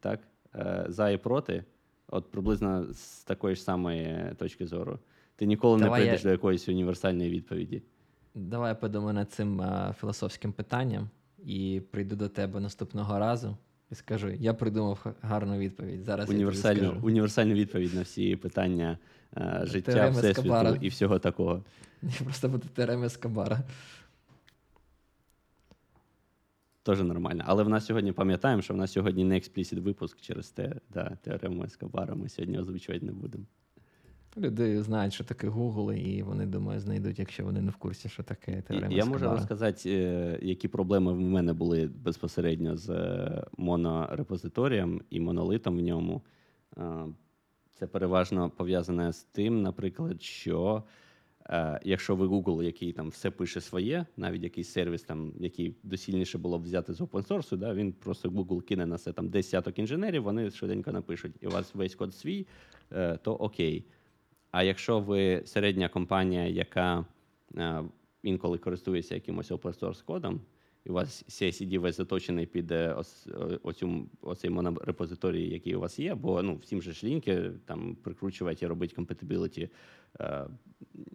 так, е, за і проти, от приблизно з такої ж самої точки зору. Ти ніколи Давай не я- прийдеш до якоїсь універсальної відповіді. Давай я подумаю над цим а, філософським питанням і прийду до тебе наступного разу і скажу: я придумав гарну відповідь. Зараз я тобі Універсальну, скажу. універсальну відповідь на всі питання е, життя, всесвіту Ескобара. і всього такого. Я просто буде Терем Ескобара. Теж нормально. Але в нас сьогодні пам'ятаємо, що в нас сьогодні не експлісіт випуск через те, да, теорему Ескобара ми сьогодні озвучувати не будемо. Люди знають, що таке Google, і вони думаю, знайдуть, якщо вони не в курсі, що таке теорема я можу розказати, е, які проблеми в мене були безпосередньо з е, монорепозиторієм і монолитом в ньому. Е, Це переважно пов'язане з тим, наприклад, що якщо ви Google, який там все пише своє, навіть якийсь сервіс, там, який доцільніше було б взяти з open source, да, він просто Google кине на це там десяток інженерів, вони швиденько напишуть, і у вас весь код свій, то окей. А якщо ви середня компанія, яка е, інколи користується якимось open source кодом, і у вас CI-CD весь заточений під е, о- оцю, оцей монорепозиторій, який у вас є, бо ну, всім же ж лінки там прикручувати і робити е,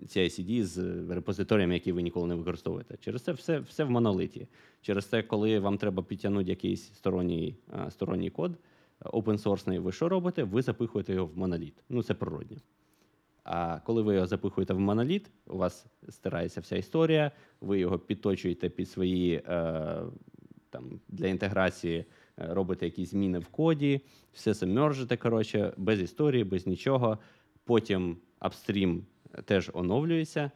CI-CD з репозиторіями, які ви ніколи не використовуєте. Через це все, все в монолиті. Через це, коли вам треба підтягнути якийсь сторонній, е, сторонній код, open source, ви що робите? Ви запихуєте його в моноліт. Ну, це природньо. А коли ви його запихуєте в моноліт, у вас стирається вся історія, ви його підточуєте під свої е, там, для інтеграції, е, робите якісь зміни в коді, все це мержите, коротше, без історії, без нічого. Потім апстрім теж оновлюється,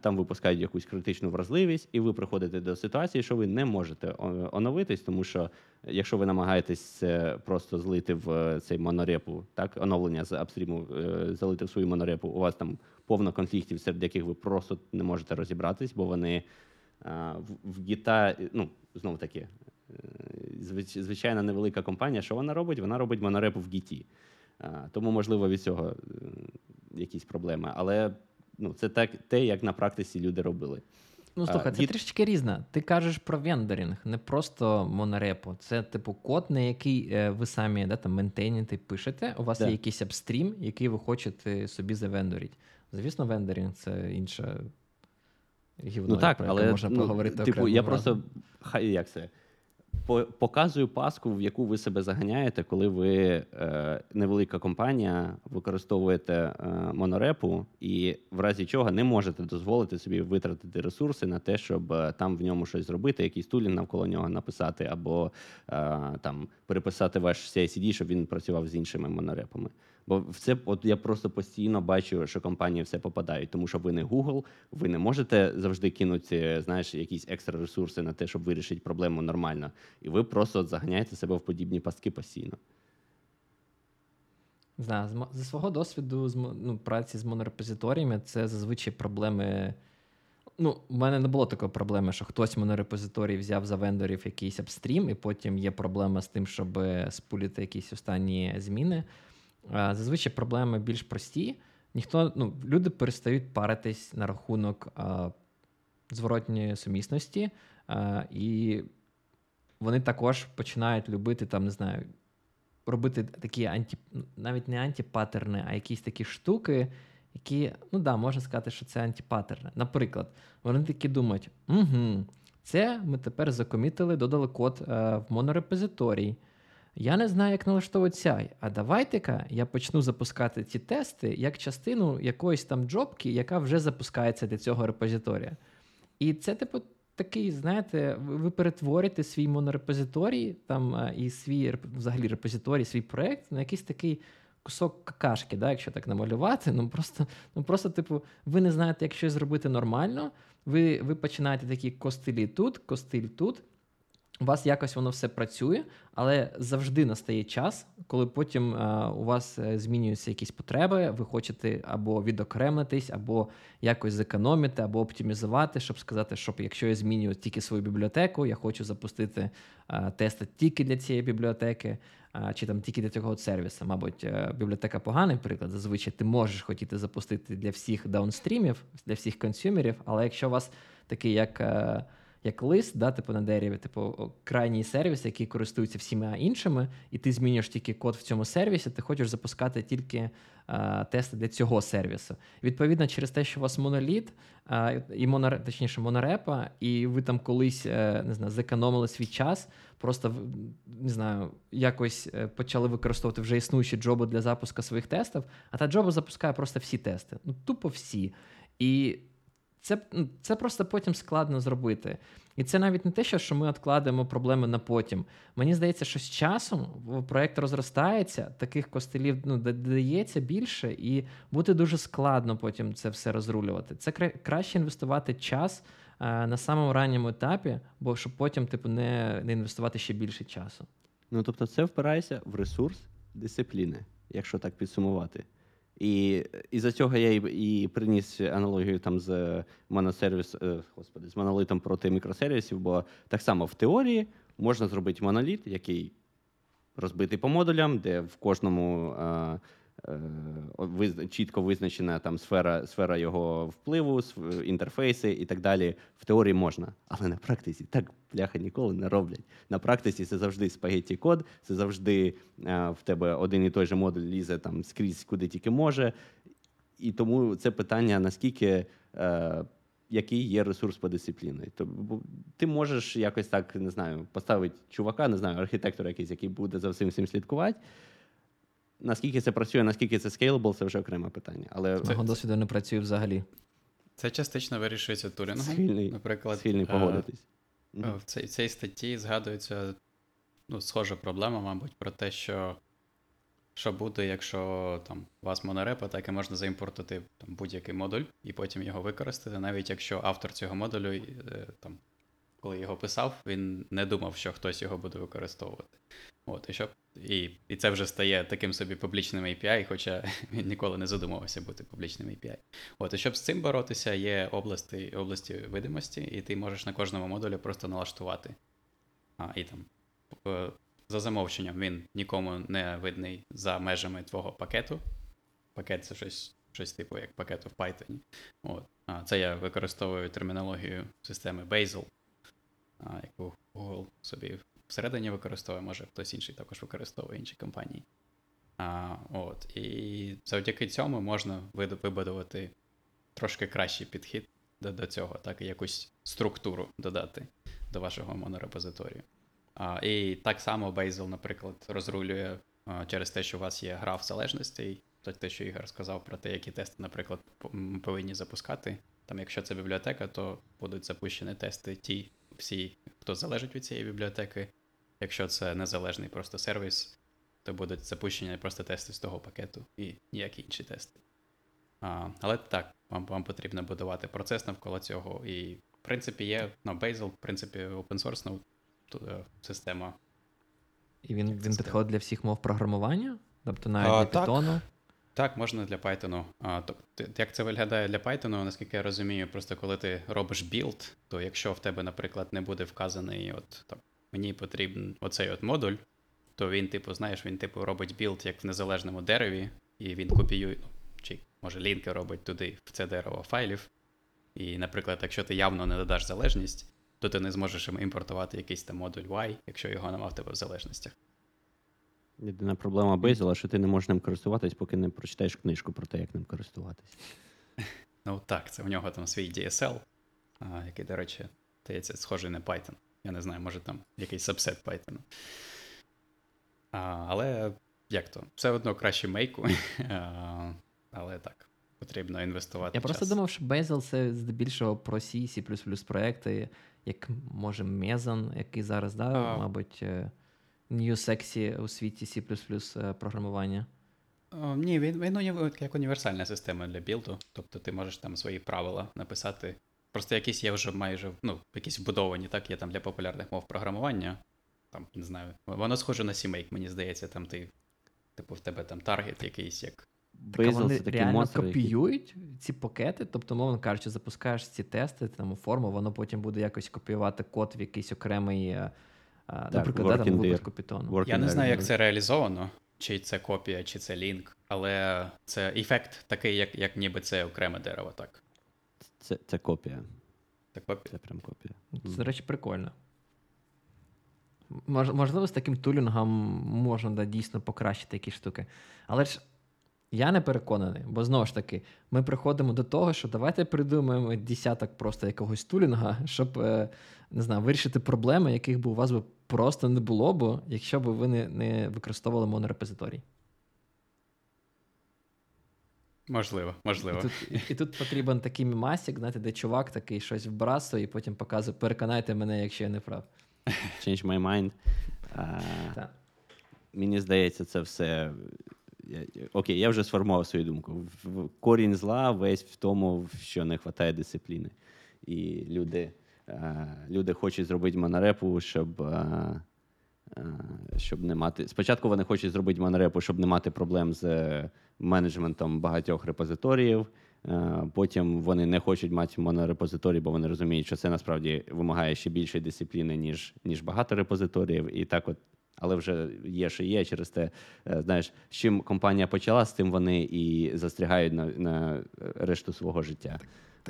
там випускають якусь критичну вразливість, і ви приходите до ситуації, що ви не можете оновитись, тому що якщо ви намагаєтесь просто злити в е, цей монорепу, так, оновлення з апстріму е, залити в свою монорепу, у вас там повно конфліктів, серед яких ви просто не можете розібратись, бо вони в, гіта, ну, знову таки, е, звичайна невелика компанія, що вона робить? Вона робить монорепу в гіті. Тому, можливо, від цього е, якісь проблеми. Але ну, це так, те, як на практиці люди робили. Ну, слухай, це від- трішечки різне. Ти кажеш про вендорінг, не просто монорепо. Це типу код, на який е, ви самі да, там, ментейните, пишете. У вас Да. є якийсь апстрім, який ви хочете собі завендорити. Звісно, вендорінг це інша гівно, Ну так, про яке можна ну, поговорити. типу, окремим я разом. просто хай як це. По- Показую паску, в яку ви себе заганяєте, коли ви е, невелика компанія, використовуєте е, монорепу, і в разі чого не можете дозволити собі витратити ресурси на те, щоб е, там в ньому щось зробити, якийсь тулінг навколо нього написати, або е, там переписати ваш CI-CD, щоб він працював з іншими монорепами. Бо в це от я просто постійно бачу, що компанії все попадають, тому що ви не Google, ви не можете завжди кинути, знаєш, якісь екстра ресурси на те, щоб вирішити проблему нормально. І ви просто от заганяєте себе в подібні пастки постійно. Не Знаю, зі свого досвіду з ну, праці з монорепозиторіями це зазвичай проблеми. Ну, у мене не було такої проблеми, що хтось в монорепозиторії взяв за вендорів якийсь апстрім, і потім є проблема з тим, щоб спуліти якісь останні зміни. А, Зазвичай проблеми більш прості. Ніхто, ну, люди перестають паритись на рахунок а, зворотньої сумісності, а, і вони також починають любити там, не знаю, робити такі анті, навіть не антипатерни, а якісь такі штуки, які, ну да, можна сказати, що це антипатерни. Наприклад, вони такі думають: угу, це ми тепер закомітили, додали код е, в монорепозиторій. Я не знаю, як налаштовувати CI, а давайте-ка я почну запускати ці тести як частину якоїсь там джобки, яка вже запускається для цього репозиторія. І це, типу, такий, знаєте, ви ви перетворите свій монорепозиторій там е, і свій взагалі репозиторій, свій проект на якийсь такий кусок какашки, да, якщо так намалювати. Ну просто, ну просто, типу, ви не знаєте, як щось зробити нормально. Ви, ви починаєте такі костилі тут, костиль тут. У вас якось воно все працює, але завжди настає час, коли потім е, у вас е, змінюються якісь потреби, ви хочете або відокремитись, або якось зекономити, або оптимізувати, щоб сказати, що якщо я змінюю тільки свою бібліотеку, я хочу запустити е, тести тільки для цієї бібліотеки, чи там тільки для цього сервісу. Мабуть, бібліотека поганий приклад. Зазвичай ти можеш хотіти запустити для всіх даунстрімів, для всіх консюмерів, але якщо у вас такий як. Е, як лист, да, типу на дереві, типу крайній сервіс, який користується всіма іншими, і ти змінюєш тільки код в цьому сервісі, ти хочеш запускати тільки а, тести для цього сервісу. Відповідно, через те, що у вас моноліт, а, і моноре, точніше, монорепа, і ви там колись е, не знаю, зекономили свій час, просто не знаю, якось е, почали використовувати вже існуючі джоби для запуску своїх тестів, а та джоба запускає просто всі тести. Ну, тупо всі. І це, ну, це просто потім складно зробити. І це навіть не те, що ми відкладаємо проблеми на потім. Мені здається, що з часом проект розростається, таких костелів ну, д- додається більше, і буде дуже складно потім це все розрулювати. Це краще інвестувати час е, на самому ранньому етапі, бо щоб потім, типу, не, не інвестувати ще більше часу. Ну, тобто, це впирається в ресурс дисципліни, якщо так підсумувати. І, і за цього я і, і приніс аналогію там з моносервіс, е, господи, з монолитом проти мікросервісів, бо так само в теорії можна зробити моноліт, який розбитий по модулям, де в кожному е, е, чітко визначена там сфера, сфера його впливу, інтерфейси і так далі. В теорії можна, але на практиці так бляха ніколи не роблять. На практиці це завжди спагетті код, це завжди е, в тебе один і той же модуль лізе там скрізь, куди тільки може. І тому це питання, наскільки. Е, який є ресурс по дисципліні. То, бо ти можеш якось так, не знаю, поставити чувака, не знаю, архітектора якийсь, який буде за всім всім слідкувати. Наскільки це працює, наскільки це scalable, це вже окреме питання. Але З мого досвіду не працює взагалі. Це частично вирішується турінгом. схильний, Наприклад, схильний е, погодитись. Е, В цій, цій статті згадується ну, схожа проблема, мабуть, про те, що, що буде, якщо там у вас монорепа, так і можна заімпортити там, будь-який модуль і потім його використати, навіть якщо автор цього модулю, е, там, коли його писав, він не думав, що хтось його буде використовувати. От, і, щоб, і, і це вже стає таким собі публічним API, хоча він ніколи не задумувався бути публічним API. От, і щоб з цим боротися, є області, області видимості, і ти можеш на кожному модулі просто налаштувати. А, і там е, за замовченням він нікому не видний за межами твого пакету. Пакет це щось, щось типу як пакету в Python. От. А, це я використовую термінологію системи Bazel, яку Google собі всередині використовує, може хтось інший також використовує інші компанії. А, от. І завдяки цьому можна вибудувати трошки кращий підхід до, до цього, так і якусь структуру додати до вашого монорепозиторію. А, і так само Bazel, наприклад, розрулює а, через те, що у вас є граф залежностей, те, що Ігор сказав про те, які тести, наприклад, повинні запускати. Там, якщо це бібліотека, то будуть запущені тести ті всі, хто залежить від цієї бібліотеки. Якщо це незалежний просто сервіс, то будуть запущені просто тести з того пакету і ніякі інші тести. А, але так, вам, вам потрібно будувати процес навколо цього. І, в принципі, є ну, Bazel, в принципі, open source е, система. І він, він підходить для всіх мов програмування, тобто навіть А, для так. Python. Так, можна для Python. А, то, як це виглядає для Python, наскільки я розумію, просто коли ти робиш білд, то якщо в тебе, наприклад, не буде вказаний, от там, мені потрібен оцей от модуль, то він, типу, знаєш, він типу робить білд як в незалежному дереві, і він копіює, ну, чи може лінки робить туди в це дерево файлів. І, наприклад, якщо ти явно не додаш залежність, то ти не зможеш імпортувати якийсь там модуль Y, якщо його нема в тебе в залежностях. Єдина проблема Bazel, що ти не можеш ним користуватись, поки не прочитаєш книжку про те, як ним користуватись. Ну так, це в нього там свій DSL, який, до речі, здається, схожий на Python. Я не знаю, може там якийсь сабсет Python. А, але як то? Все одно краще мейку. А, але так, потрібно інвестувати. Я просто думав, що Bazel це здебільшого про C, C++ проекти, як може Mezon, який зараз, да, А. мабуть, е, new sexy у світі C++ е, програмування. О, ні, він, він як універсальна система для білду. Тобто ти можеш там свої правила написати. Просто якісь є вже майже ну, якісь вбудовані, так, є там для популярних мов програмування. Там, не знаю, воно схоже на CMake, мені здається, там ти, типу, в тебе там таргет якийсь як. Так, вони це реально монстр, який- копіюють ці пакети, тобто, мовно кажучи, запускаєш ці тести, там форму, воно потім буде якось копіювати код в якийсь окремий, е, е, наприклад, да, там, випадку Python. Я не знаю, як це реалізовано, чи це копія, чи це лінк, але це ефект такий, як, як ніби це окреме дерево, так. Це, це копія. Це копія. Це прям копія. Це, до речі, прикольно. Мож, можливо, з таким тулінгом можна да, дійсно покращити якісь штуки. Але ж я не переконаний, бо знову ж таки, ми приходимо до того, що давайте придумаємо десяток просто якогось тулінга, щоб е, не знаю, вирішити проблеми, яких би у вас би просто не було б, якщо б ви не, не використовували монорепозиторій. Можливо, І тут, і, і тут потрібен такий мімасик, знаєте, де чувак такий щось вбрасує і потім показує, переконайте мене, якщо я не прав. Change my mind. А, Так. мені здається, це все. Окей, я вже сформував свою думку. Корінь зла весь в тому, що не вистачає дисципліни. І люди, люди хочуть зробити монорепу, щоб, е, е, щоб не мати. Спочатку вони хочуть зробити монорепу, щоб не мати проблем з е, менеджментом багатьох репозиторіїв. Е, Потім вони не хочуть мати монорепозиторій, бо вони розуміють, що це насправді вимагає ще більшої дисципліни, ніж, ніж багато репозиторіїв. І так от але вже є, що є. Через те, е, знаєш, з чим компанія почала, з тим вони і застрягають на, на решту свого життя.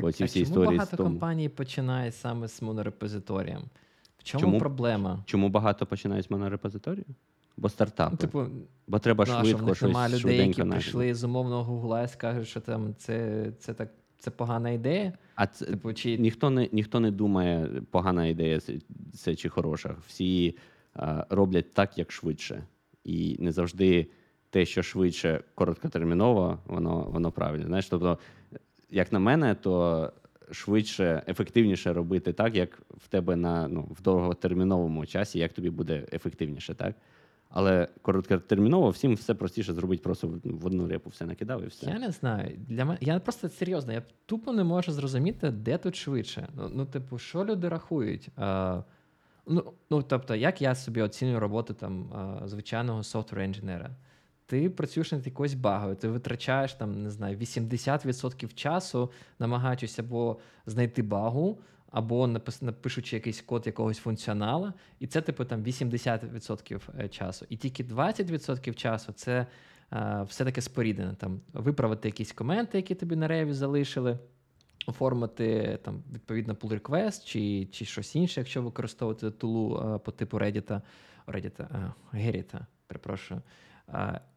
Бо ці а всі чому історії багато з тому. компаній починає саме з монорепозиторієм? В чому, Чому? проблема? Чому багато починають з монорепозиторію? Бо стартапи. Ну, типу, Бо треба ну, швидко щось немає людей, швиденько які на- прийшли з умовного гугла і скажуть, що там це, це так. Це погана ідея. А це Типу, чи ніхто не ніхто не думає, погана ідея це, це чи хороша. Всі а, роблять так, як швидше. І не завжди те, що швидше, короткотерміново, воно, воно правильне. Знаєш, тобто, як на мене, то швидше, ефективніше робити так, як в тебе на ну, в довготерміновому часі, як тобі буде ефективніше, так? Але короткотерміново всім все простіше зробити просто в- в одну репу все накидав і все. я не знаю. Для мене я просто серйозно, я тупо не можу зрозуміти, де тут швидше. Ну, ну типу, що люди рахують? А, ну, ну, тобто, як я собі оцінюю роботу там звичайного софтвер інженера? Ти працюєш над якоюсь багою, ти витрачаєш там, не знаю, 80% часу, намагаючись або знайти багу, або напишучи якийсь код якогось функціонала, і це, типу, там 80% е, часу. І тільки 20% часу це е, все-таки споріднене. Там виправити якісь коменти, які тобі на реві залишили, оформити там відповідно pull request чи, чи щось інше, якщо використовувати тулу е, по типу Reddit, Reddit, е, Gerrit, перепрошую.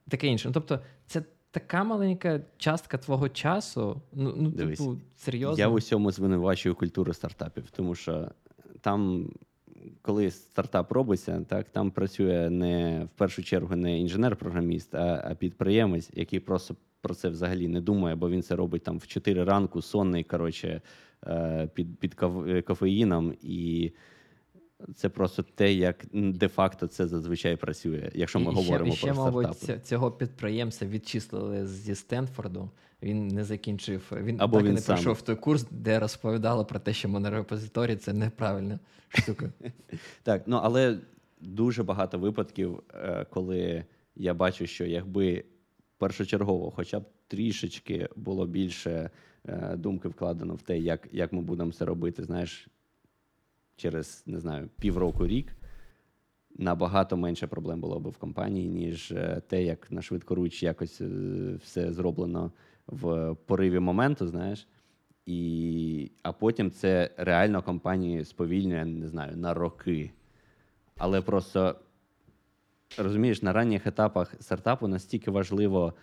Таке інше. Ну, тобто, це така маленька частка твого часу. Ну, ну Дивись, типу, серйозно. Я в усьому звинувачую культуру стартапів, тому що там, коли стартап робиться, так там працює не в першу чергу не інженер-програміст, а, а підприємець, який просто про це взагалі не думає, бо він це робить там в 4 ранку, сонний, коротше, е, під, під кофеїном. І це просто те, як де-факто це зазвичай працює, якщо ми І говоримо ще, і ще, про мабуть, цього підприємця відчислили зі Стенфорду. Він не закінчив. Він Або так і не сам. пройшов той курс, де розповідали про те, що монорепозиторій це неправильна штука. Так, ну але дуже багато випадків, е, коли я бачу, що якби першочергово, хоча б трішечки було більше е, думки вкладено в те, як, як ми будемо це робити, знаєш, через не знаю, півроку рік. Набагато менше проблем було б в компанії, ніж е, те, як на швидкоруч якось е, все зроблено в пориві моменту, знаєш. І, а потім це реально компанії сповільнює, не знаю, на роки. Але просто розумієш, на ранніх етапах стартапу настільки важливо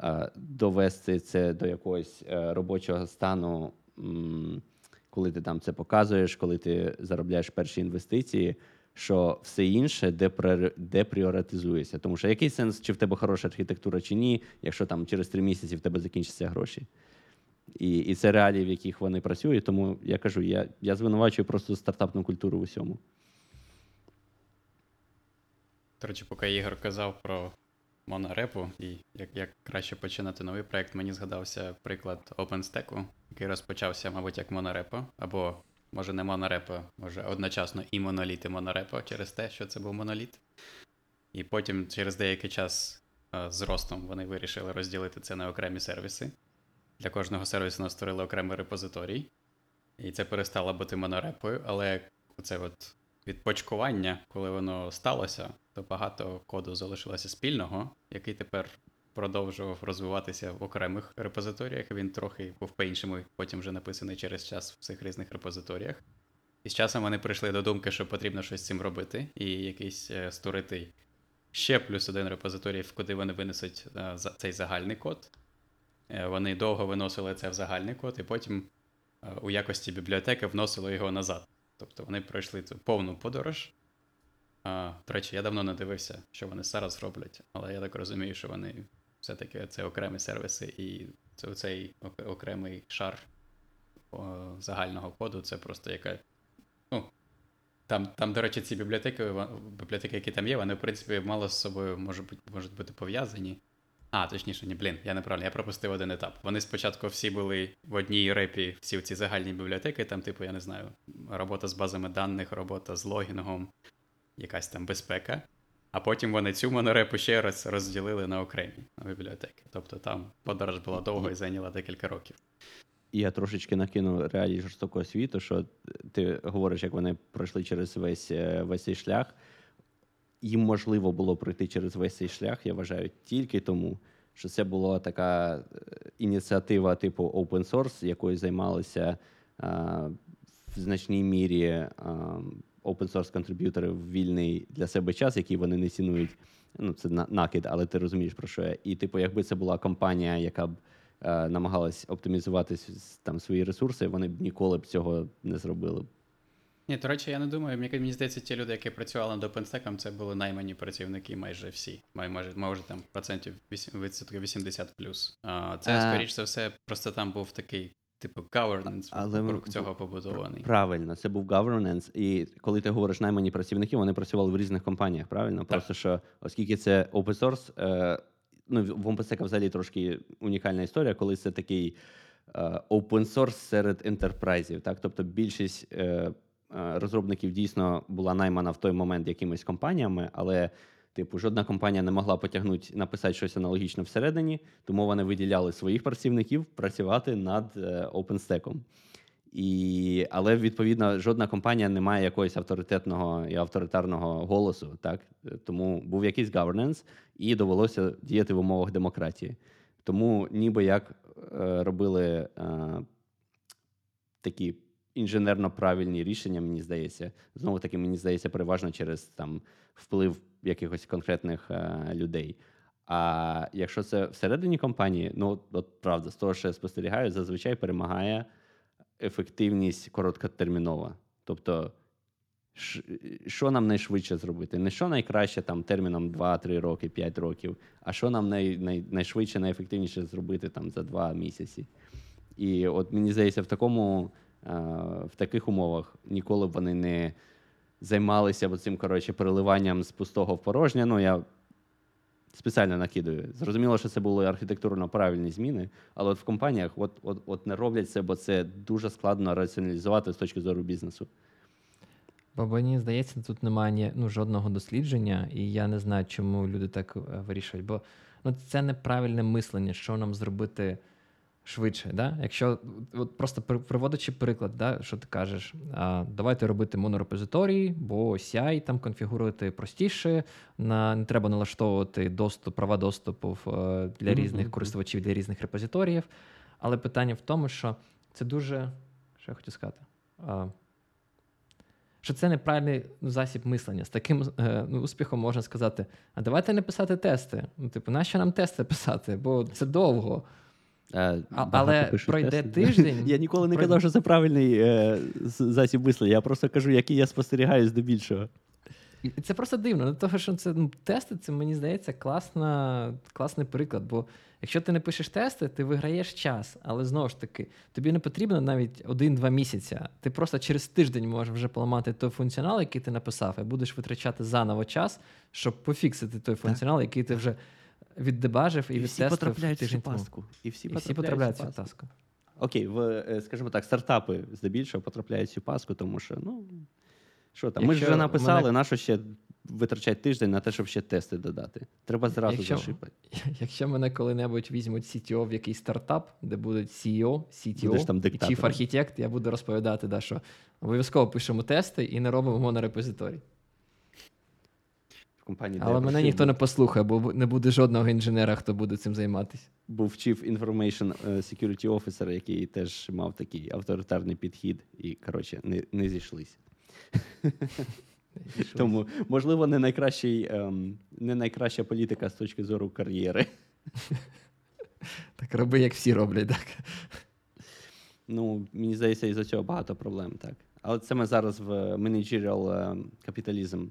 е, довести це до якогось е, робочого стану, м, коли ти там це показуєш, коли ти заробляєш перші інвестиції, що все інше депріоритизується. Тому що який сенс, чи в тебе хороша архітектура, чи ні, якщо там через три місяці в тебе закінчаться гроші. І, і це реалії, в яких вони працюють. Тому я кажу, я, я звинувачую просто стартапну культуру в усьому. До речі, поки Ігор казав про монорепу і як, як краще починати новий проект, мені згадався приклад OpenStack, який розпочався, мабуть, як монорепо, або може не монорепо, може одночасно і моноліт, і монорепо через те, що це був моноліт. І потім через деякий час е, з ростом вони вирішили розділити це на окремі сервіси. Для кожного сервісу вони створили окремий репозиторій. І це перестало бути монорепою, але це от відпочкування, коли воно сталося, то багато коду залишилося спільного, який тепер продовжував розвиватися в окремих репозиторіях. Він трохи був по-іншому, потім вже написаний через час в цих різних репозиторіях. І з часом вони прийшли до думки, що потрібно щось з цим робити, і якийсь е, створити ще плюс один репозиторій, куди вони винесуть е, цей загальний код. Е, Вони довго виносили це в загальний код, і потім у якості бібліотеки вносили його назад. Тобто вони пройшли цю повну подорож. А, до речі, я давно не дивився, що вони зараз роблять, але я так розумію, що вони все-таки це окремі сервіси, і це цей окремий шар о, загального коду, це просто яка. Ну, там, там, до речі, ці бібліотеки, бібліотеки, які там є, вони, в принципі, мало з собою можуть бути, можуть бути пов'язані. А, точніше, ні, блін, я неправильно, я пропустив один етап. Вони спочатку всі були в одній репі, всі ці загальні бібліотеки, там, типу, я не знаю, робота з базами даних, робота з логінгом, якась там безпека. А потім вони цю монорепу ще раз розділили на окремі бібліотеки. Тобто там подорож була довго і зайняла декілька років. Я трошечки накину реалії жорстокого світу, що ти говориш, як вони пройшли через весь, е, весь цей шлях. Їм можливо було пройти через весь цей шлях, я вважаю, тільки тому, що це була така е, ініціатива типу open source, якою займалися а, в значній мірі а, open source контриб'ютори в вільний для себе час, який вони не цінують. Ну, це на- накид, але ти розумієш про що я. І, типу, якби це була компанія, яка б е, намагалась оптимізувати там свої ресурси, вони б ніколи б цього не зробили. Ні, до речі, я не думаю. Мені, здається, ті люди, які працювали над OpenStack, це були наймані працівники майже всі. Май- Може, може там процентів 8, 80 плюс. Це, скоріш за все, просто там був такий, типу, governance Але вокруг в- цього побудований. Правильно, це був governance. І коли ти говориш наймані працівники, вони працювали в різних компаніях, правильно? Просто що, оскільки це open source, е, ну в OpenStack взагалі трошки унікальна історія, коли це такий е, open source серед ентерпрайзів. Так? Тобто більшість е, е, розробників дійсно була наймана в той момент якимись компаніями, але. Типу, жодна компанія не могла потягнути написати щось аналогічне всередині, тому вони виділяли своїх працівників працювати над е, OpenStack. І, але відповідно жодна компанія не має якогось авторитетного і авторитарного голосу. Так? Тому був якийсь governance, і довелося діяти в умовах демократії. Тому ніби як е, робили е, такі інженерно правильні рішення, мені здається. Знову таки, мені здається, переважно через там вплив якихось конкретних е, людей. А якщо це всередині компанії, ну от, правда, з того, що я спостерігаю, зазвичай перемагає ефективність короткотермінова. Тобто, що нам найшвидше зробити? Не що найкраще там терміном 2-3 роки, 5 років, а що нам най, най, найшвидше, найефективніше зробити там за 2 місяці. І от мені здається, в такому, е, в таких умовах ніколи б вони не займалися цим коротше, переливанням з пустого в порожнє. Ну, я спеціально накидаю. Зрозуміло, що це були архітектурно правильні зміни, але от в компаніях от, от, от не роблять це, бо це дуже складно раціоналізувати з точки зору бізнесу. Бо мені здається, тут немає ну, жодного дослідження, і я не знаю, чому люди так е, вирішують. Бо ну, це неправильне мислення, що нам зробити швидше. Да? Якщо от просто при- приводячи приклад, да, що ти кажеш, а, давайте робити монорепозиторій, бо CI там конфігурувати простіше, на, не треба налаштовувати доступ, права доступу е, для Мгм, різних користувачів, для різних репозиторіїв. Але питання в тому, що це дуже. Що я хотів сказати? А, що це неправильний ну, засіб мислення. З таким е, ну, успіхом можна сказати: а давайте не писати тести. Ну, типу, нащо нам тести писати? Бо це довго. Е, А- але пишуть пройде тести. тиждень, Я ніколи не пройде- казав, що це правильний е, засіб мислення. Я просто кажу, який я спостерігаю здебільшого. Це просто дивно. Ну, того, що це ну, тести, це мені здається класна, класний приклад. Бо якщо ти не пишеш тести, ти виграєш час. Але знову ж таки, тобі не потрібно навіть один-два місяці. Ти просто через тиждень можеш вже поламати той функціонал, який ти написав, і будеш витрачати заново час, щоб пофіксити той функціонал, який ти вже віддебажив і, І всі потрапляють в цю пастку. І всі І всі потрапляють в цю пастку. Окей, в, е, скажімо так, стартапи здебільшого потрапляють в цю паску, тому що, ну, що там, ми ж вже написали, мене- на що ще витрачати тиждень на те, щоб ще тести додати. Треба зразу Якщо- зашипати. Якщо мене коли-небудь візьмуть CTO в якийсь стартап, де будуть CEO, CTO там. Chief Architect, я буду розповідати, да, що обов'язково пишемо тести і не робимо монорепозиторій. Компанії, Але мене ніхто не послухає, бо не буде жодного інженера, хто буде цим займатися. був Chief Information е, Security Officer, який теж мав такий авторитарний підхід, і, коротше, не, не зійшлися. Тому, можливо, не найкращий, ем, не найкраща політика з точки зору кар'єри. Так роби, як всі роблять, так. Ну, мені здається, із-за цього багато проблем, так. Але це ми зараз в ем, капіталізм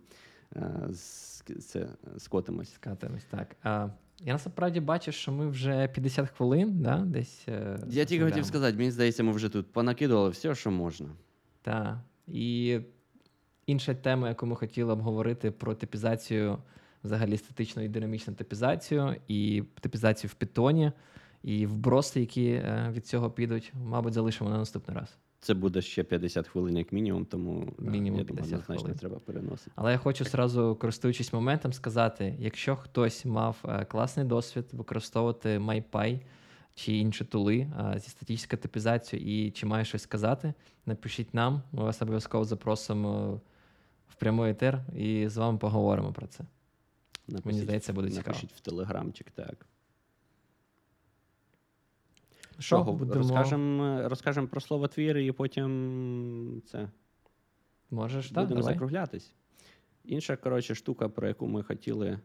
з- це, скотимось. Скатимось, так. А, я насправді бачу, що ми вже 50 хвилин, да, десь. е, Я тільки хотів сказати, мені здається, ми вже тут понакидували все, що можна. Так. І інша тема, яку ми хотіли обговорити про типізацію, взагалі статичну і динамічну типізацію, і типізацію в питоні, і вброси, які е, від цього підуть, мабуть, залишимо на наступний раз. Це буде ще 50 хвилин як мінімум, тому да, Мінімум я думаю, 50 однозначно хвилин. треба переносити. Але я хочу зразу, користуючись моментом, сказати: якщо хтось мав е, класний досвід використовувати MyPy чи інші тули е, зі статичною типізацією і чи має щось сказати, напишіть нам. Ми вас обов'язково запросимо в прямий етер і з вами поговоримо про це. Напишіть, здається, буде цікаво. Напишіть в телеграмчик, так. Що, будемо... розкажемо розкажем про слово твір і потім це Можеш, так? будемо Давай. закруглятись. Інша, коротше, штука, про яку ми хотіли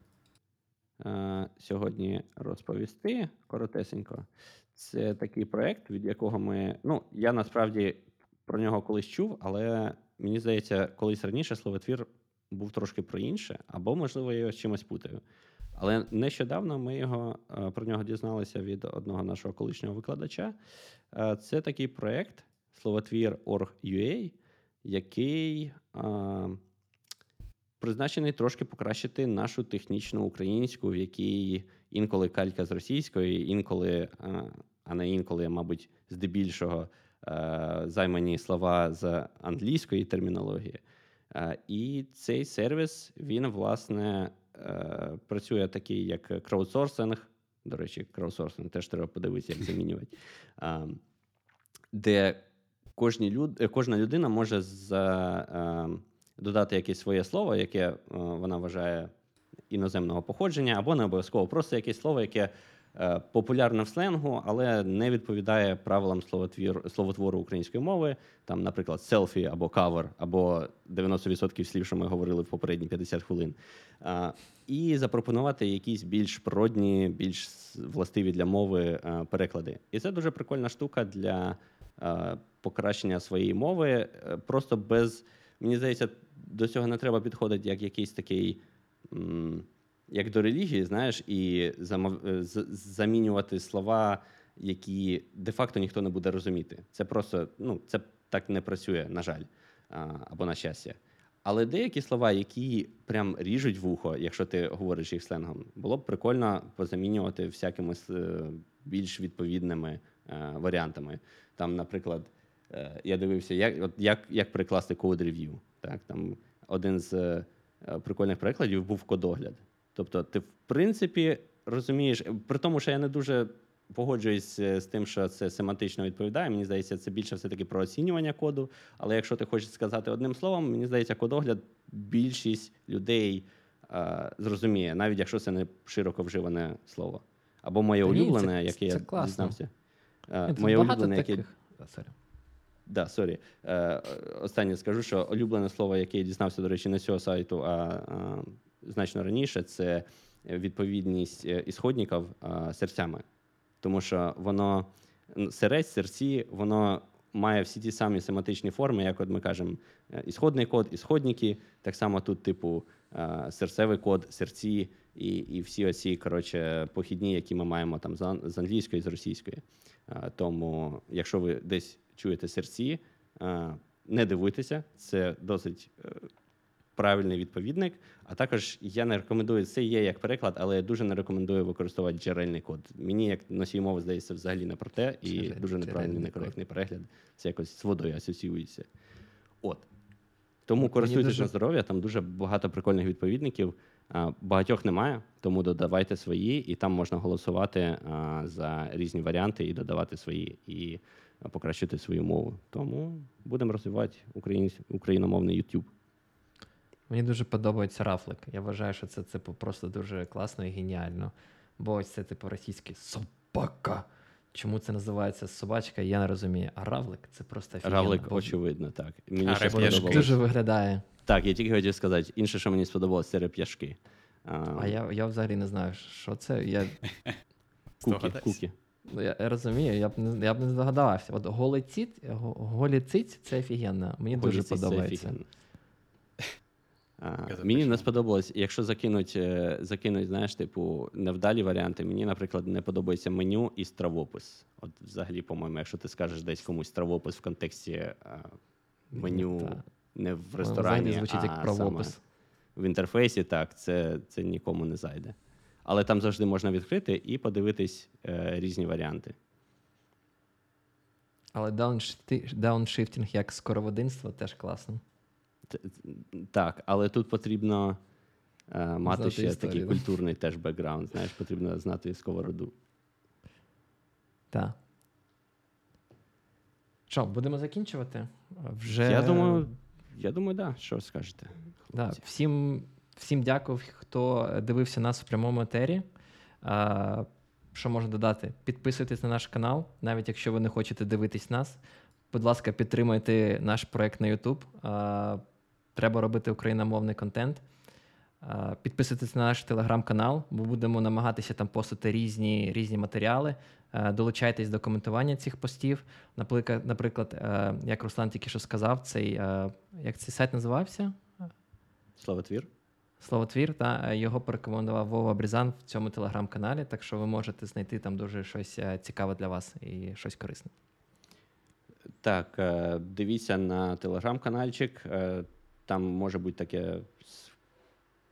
е, сьогодні розповісти коротесенько, це такий проєкт, від якого ми. Ну, я насправді про нього колись чув, але мені здається, колись раніше словотвір був трошки про інше, або, можливо, я його з чимось путаю. Але нещодавно ми його е, про нього дізналися від одного нашого колишнього викладача. Е, Це такий проєкт словотвір.org.ua, який е, призначений трошки покращити нашу технічну українську, в якій інколи калька з російської, інколи, а не інколи, мабуть, здебільшого займані слова з англійської термінології. І цей сервіс, він, власне, працює такий, як краудсорсинг. До речі, краудсорсинг теж треба подивитися, як замінювати. Де кожні люд, е, кожна людина може за, е, додати якесь своє слово, яке е, вона вважає іноземного походження, або не обов'язково просто якесь слово, яке е, популярне в сленгу, але не відповідає правилам словотвір, словотвору української мови. Там, наприклад, селфі або кавер, або 90% слів, що ми говорили в попередні 50 хвилин. І запропонувати якісь більш природні, більш властиві для мови е, переклади. І це дуже прикольна штука для е, покращення своєї мови. е, Просто без, мені здається, до цього не треба підходити як якийсь такий. Як до релігії, знаєш, і е, замінювати слова, які де-факто ніхто не буде розуміти. Це просто ну, це так не працює, на жаль, або на щастя. Але деякі слова, які прям ріжуть вухо, якщо ти говориш їх сленгом, було б прикольно позамінювати всякими е, більш відповідними е, варіантами. Там, наприклад, я дивився, як, як, як прикласти код рев'ю. Так, там один з прикольних прикладів був кодогляд. Тобто, ти, в принципі, розумієш, при тому, що я не дуже погоджуюсь е, з тим, що це семантично відповідає. Мені здається, це більше все-таки про оцінювання коду. Але якщо ти хочеш сказати одним словом, мені здається, кодогляд більшість людей е, зрозуміє, навіть якщо це не широко вживане слово. Або моє Та улюблене, це- яке це я класно. дізнався. Е, моє улюблене, яке таких. Да, сорі. Да, сорі. Е, останнє скажу, що улюблене слово, яке я дізнався, до речі, не з цього сайту, а, а значно раніше, це відповідність е, ісходників серцями. Тому що воно серець, серці, воно має всі ті самі семантичні форми, як от ми кажемо, е, ісходний код, ісходники. Так само тут, типу, е, серцевий код, серці і, і всі оці коротше, похідні, які ми маємо там з ан- з англійської, з російської. Е, Тому, якщо ви десь чуєте серці, е, не дивуйтеся, це досить е, правильний відповідник. А також я не рекомендую це є як переклад, але я дуже не рекомендую використовувати джерельний код. Мені як носій мови здається взагалі не про те, і Джерель- дуже неправильний, некоректний перегляд. Це якось з водою асоціюється. От. Тому користуйтесь дуже- на здоров'я, там дуже багато прикольних відповідників. Багатьох немає, тому додавайте свої, і там можна голосувати за різні варіанти і додавати свої, і покращити свою мову. Тому будемо розвивати україномовний YouTube. Мені дуже подобається рафлик. Я вважаю, що це типу, просто дуже класно і геніально. Бо ось це, типу, російський собака. Чому це називається собачка, я не розумію. А равлик це просто офігенно. Равлик, бо- очевидно, так. Мені А ще сподобалось. Дуже виглядає. Так, я тільки хотів сказати. Інше, що мені сподобалось, це реп'яшки. А, А я, я взагалі не знаю, що це. Я, куки, Здогадайся. куки. ну, я, я розумію, я б не я б не здогадався. От голий ціт, голі циць це офігенно. Мені дуже Голіці, це А, мені не сподобалось, якщо закинуть, е, закинуть, знаєш, типу, невдалі варіанти. Мені, наприклад, не подобається меню і стравопис. От взагалі, по-моєму, якщо ти скажеш десь комусь стравопис в контексті а, меню Ну, та. не в ресторані, взагалі звучить а як правопис. саме в інтерфейсі, так, це, це нікому не зайде. Але там завжди можна відкрити і подивитись е, різні варіанти. Але дауншифтінг як скороводинство теж класно. Так, але тут потрібно е, мати Знати ще такий да? культурний теж бекграунд. Знаєш, потрібно знати сковороду. Так. Що, будемо закінчувати? Вже... Я думаю, я думаю, да. Що скажете? Да, всім, всім дякую, хто дивився нас в прямому етері. А, що можна додати? Підписуйтесь на наш канал, навіть якщо ви не хочете дивитись нас. Будь ласка, підтримуйте наш проект на YouTube. Треба робити україномовний контент. Підписуйтесь на наш телеграм-канал, бо будемо намагатися там постити різні, різні матеріали. Долучайтесь до коментування цих постів. Наприклад, наприклад, е, як Руслан тільки що сказав, цей е, як цей сайт називався? Словотвір? Словотвір, та е, його порекомендував Вова Брізан в цьому телеграм-каналі, так що ви можете знайти там дуже щось е, цікаве для вас і щось корисне. Так, е, дивіться на телеграм-канальчик. Там може бути таке.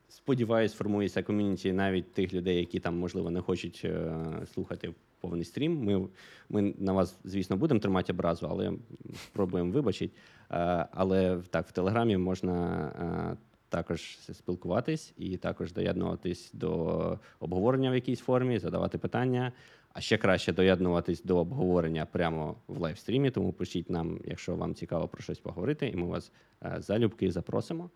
Сподіваюсь, формується ком'юніті навіть тих людей, які там, можливо, не хочуть е, слухати повний стрім. Ми, ми на вас, звісно, будемо тримати образу, але спробуємо вибачити. Е, Але так, в Телеграмі можна е, також спілкуватись і також доєднуватись до обговорення в якійсь формі, задавати питання. А ще краще доєднуватись до обговорення прямо в лайвстрімі, тому пишіть нам, якщо вам цікаво про щось поговорити, і ми вас е, залюбки запросимо.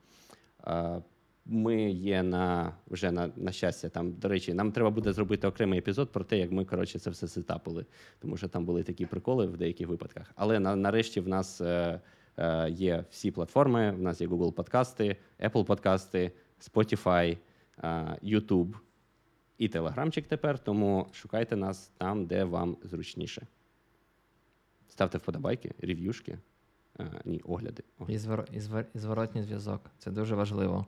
Е, Ми є на вже на, на щастя. Там, до речі, нам треба буде зробити окремий епізод про те, як ми коротше це все сетапили, тому що там були такі приколи в деяких випадках. Але на, нарешті в нас е, е, є всі платформи. В нас є Google подкасти, Apple подкасти, Spotify, е, YouTube і Телеграмчик тепер. Тому шукайте нас там, де вам зручніше. Ставте вподобайки, рев'юшки. Е, ні, огляди. І, звор... і, звор... і зворотній зв'язок. Це дуже важливо.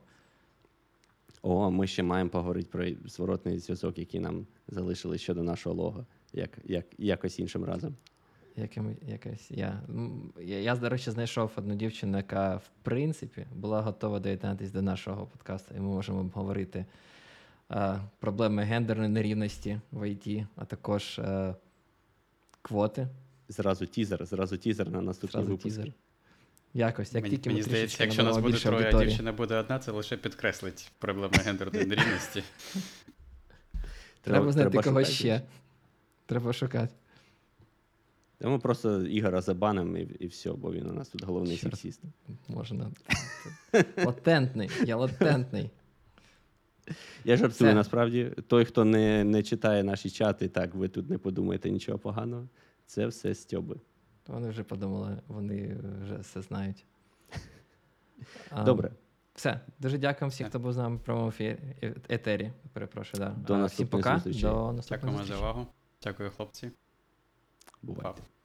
О, ми ще маємо поговорити про зворотний зв'язок, який нам залишили щодо нашого лого, як, як, якось іншим разом. Яким, якось я, я, я, до речі, знайшов одну дівчину, яка в принципі була готова доєднатися до нашого подкасту, і ми можемо обговорити проблеми гендерної нерівності в ІТ, а також е, квоти. Зразу тізер, зразу тізер на наступний Зразу випуск. тізер. Якось, як мені тільки мені здається, якщо нас буде троє, а дівчина буде одна, це лише підкреслить проблеми гендерної нерівності. Треба знайти когось ще. Треба шукати. Та ми просто Ігора забанимо і, і все, бо він у нас тут головний сексіст. Можна. Латентний, я латентний. Я жартую, Це- насправді. Той, хто не, не читає наші чати, так ви тут не подумаєте нічого поганого. Це все стьоби. Вони вже подумали, вони вже все знають. А, Добре, Все. Дуже дякуємо всім, хто був з нами в прямому ефірі, етері. Перепрошую, да. До А, всім пока. зустрічей. До наступних Дякуємо за увагу. Дякую, хлопці. бувайте. Па.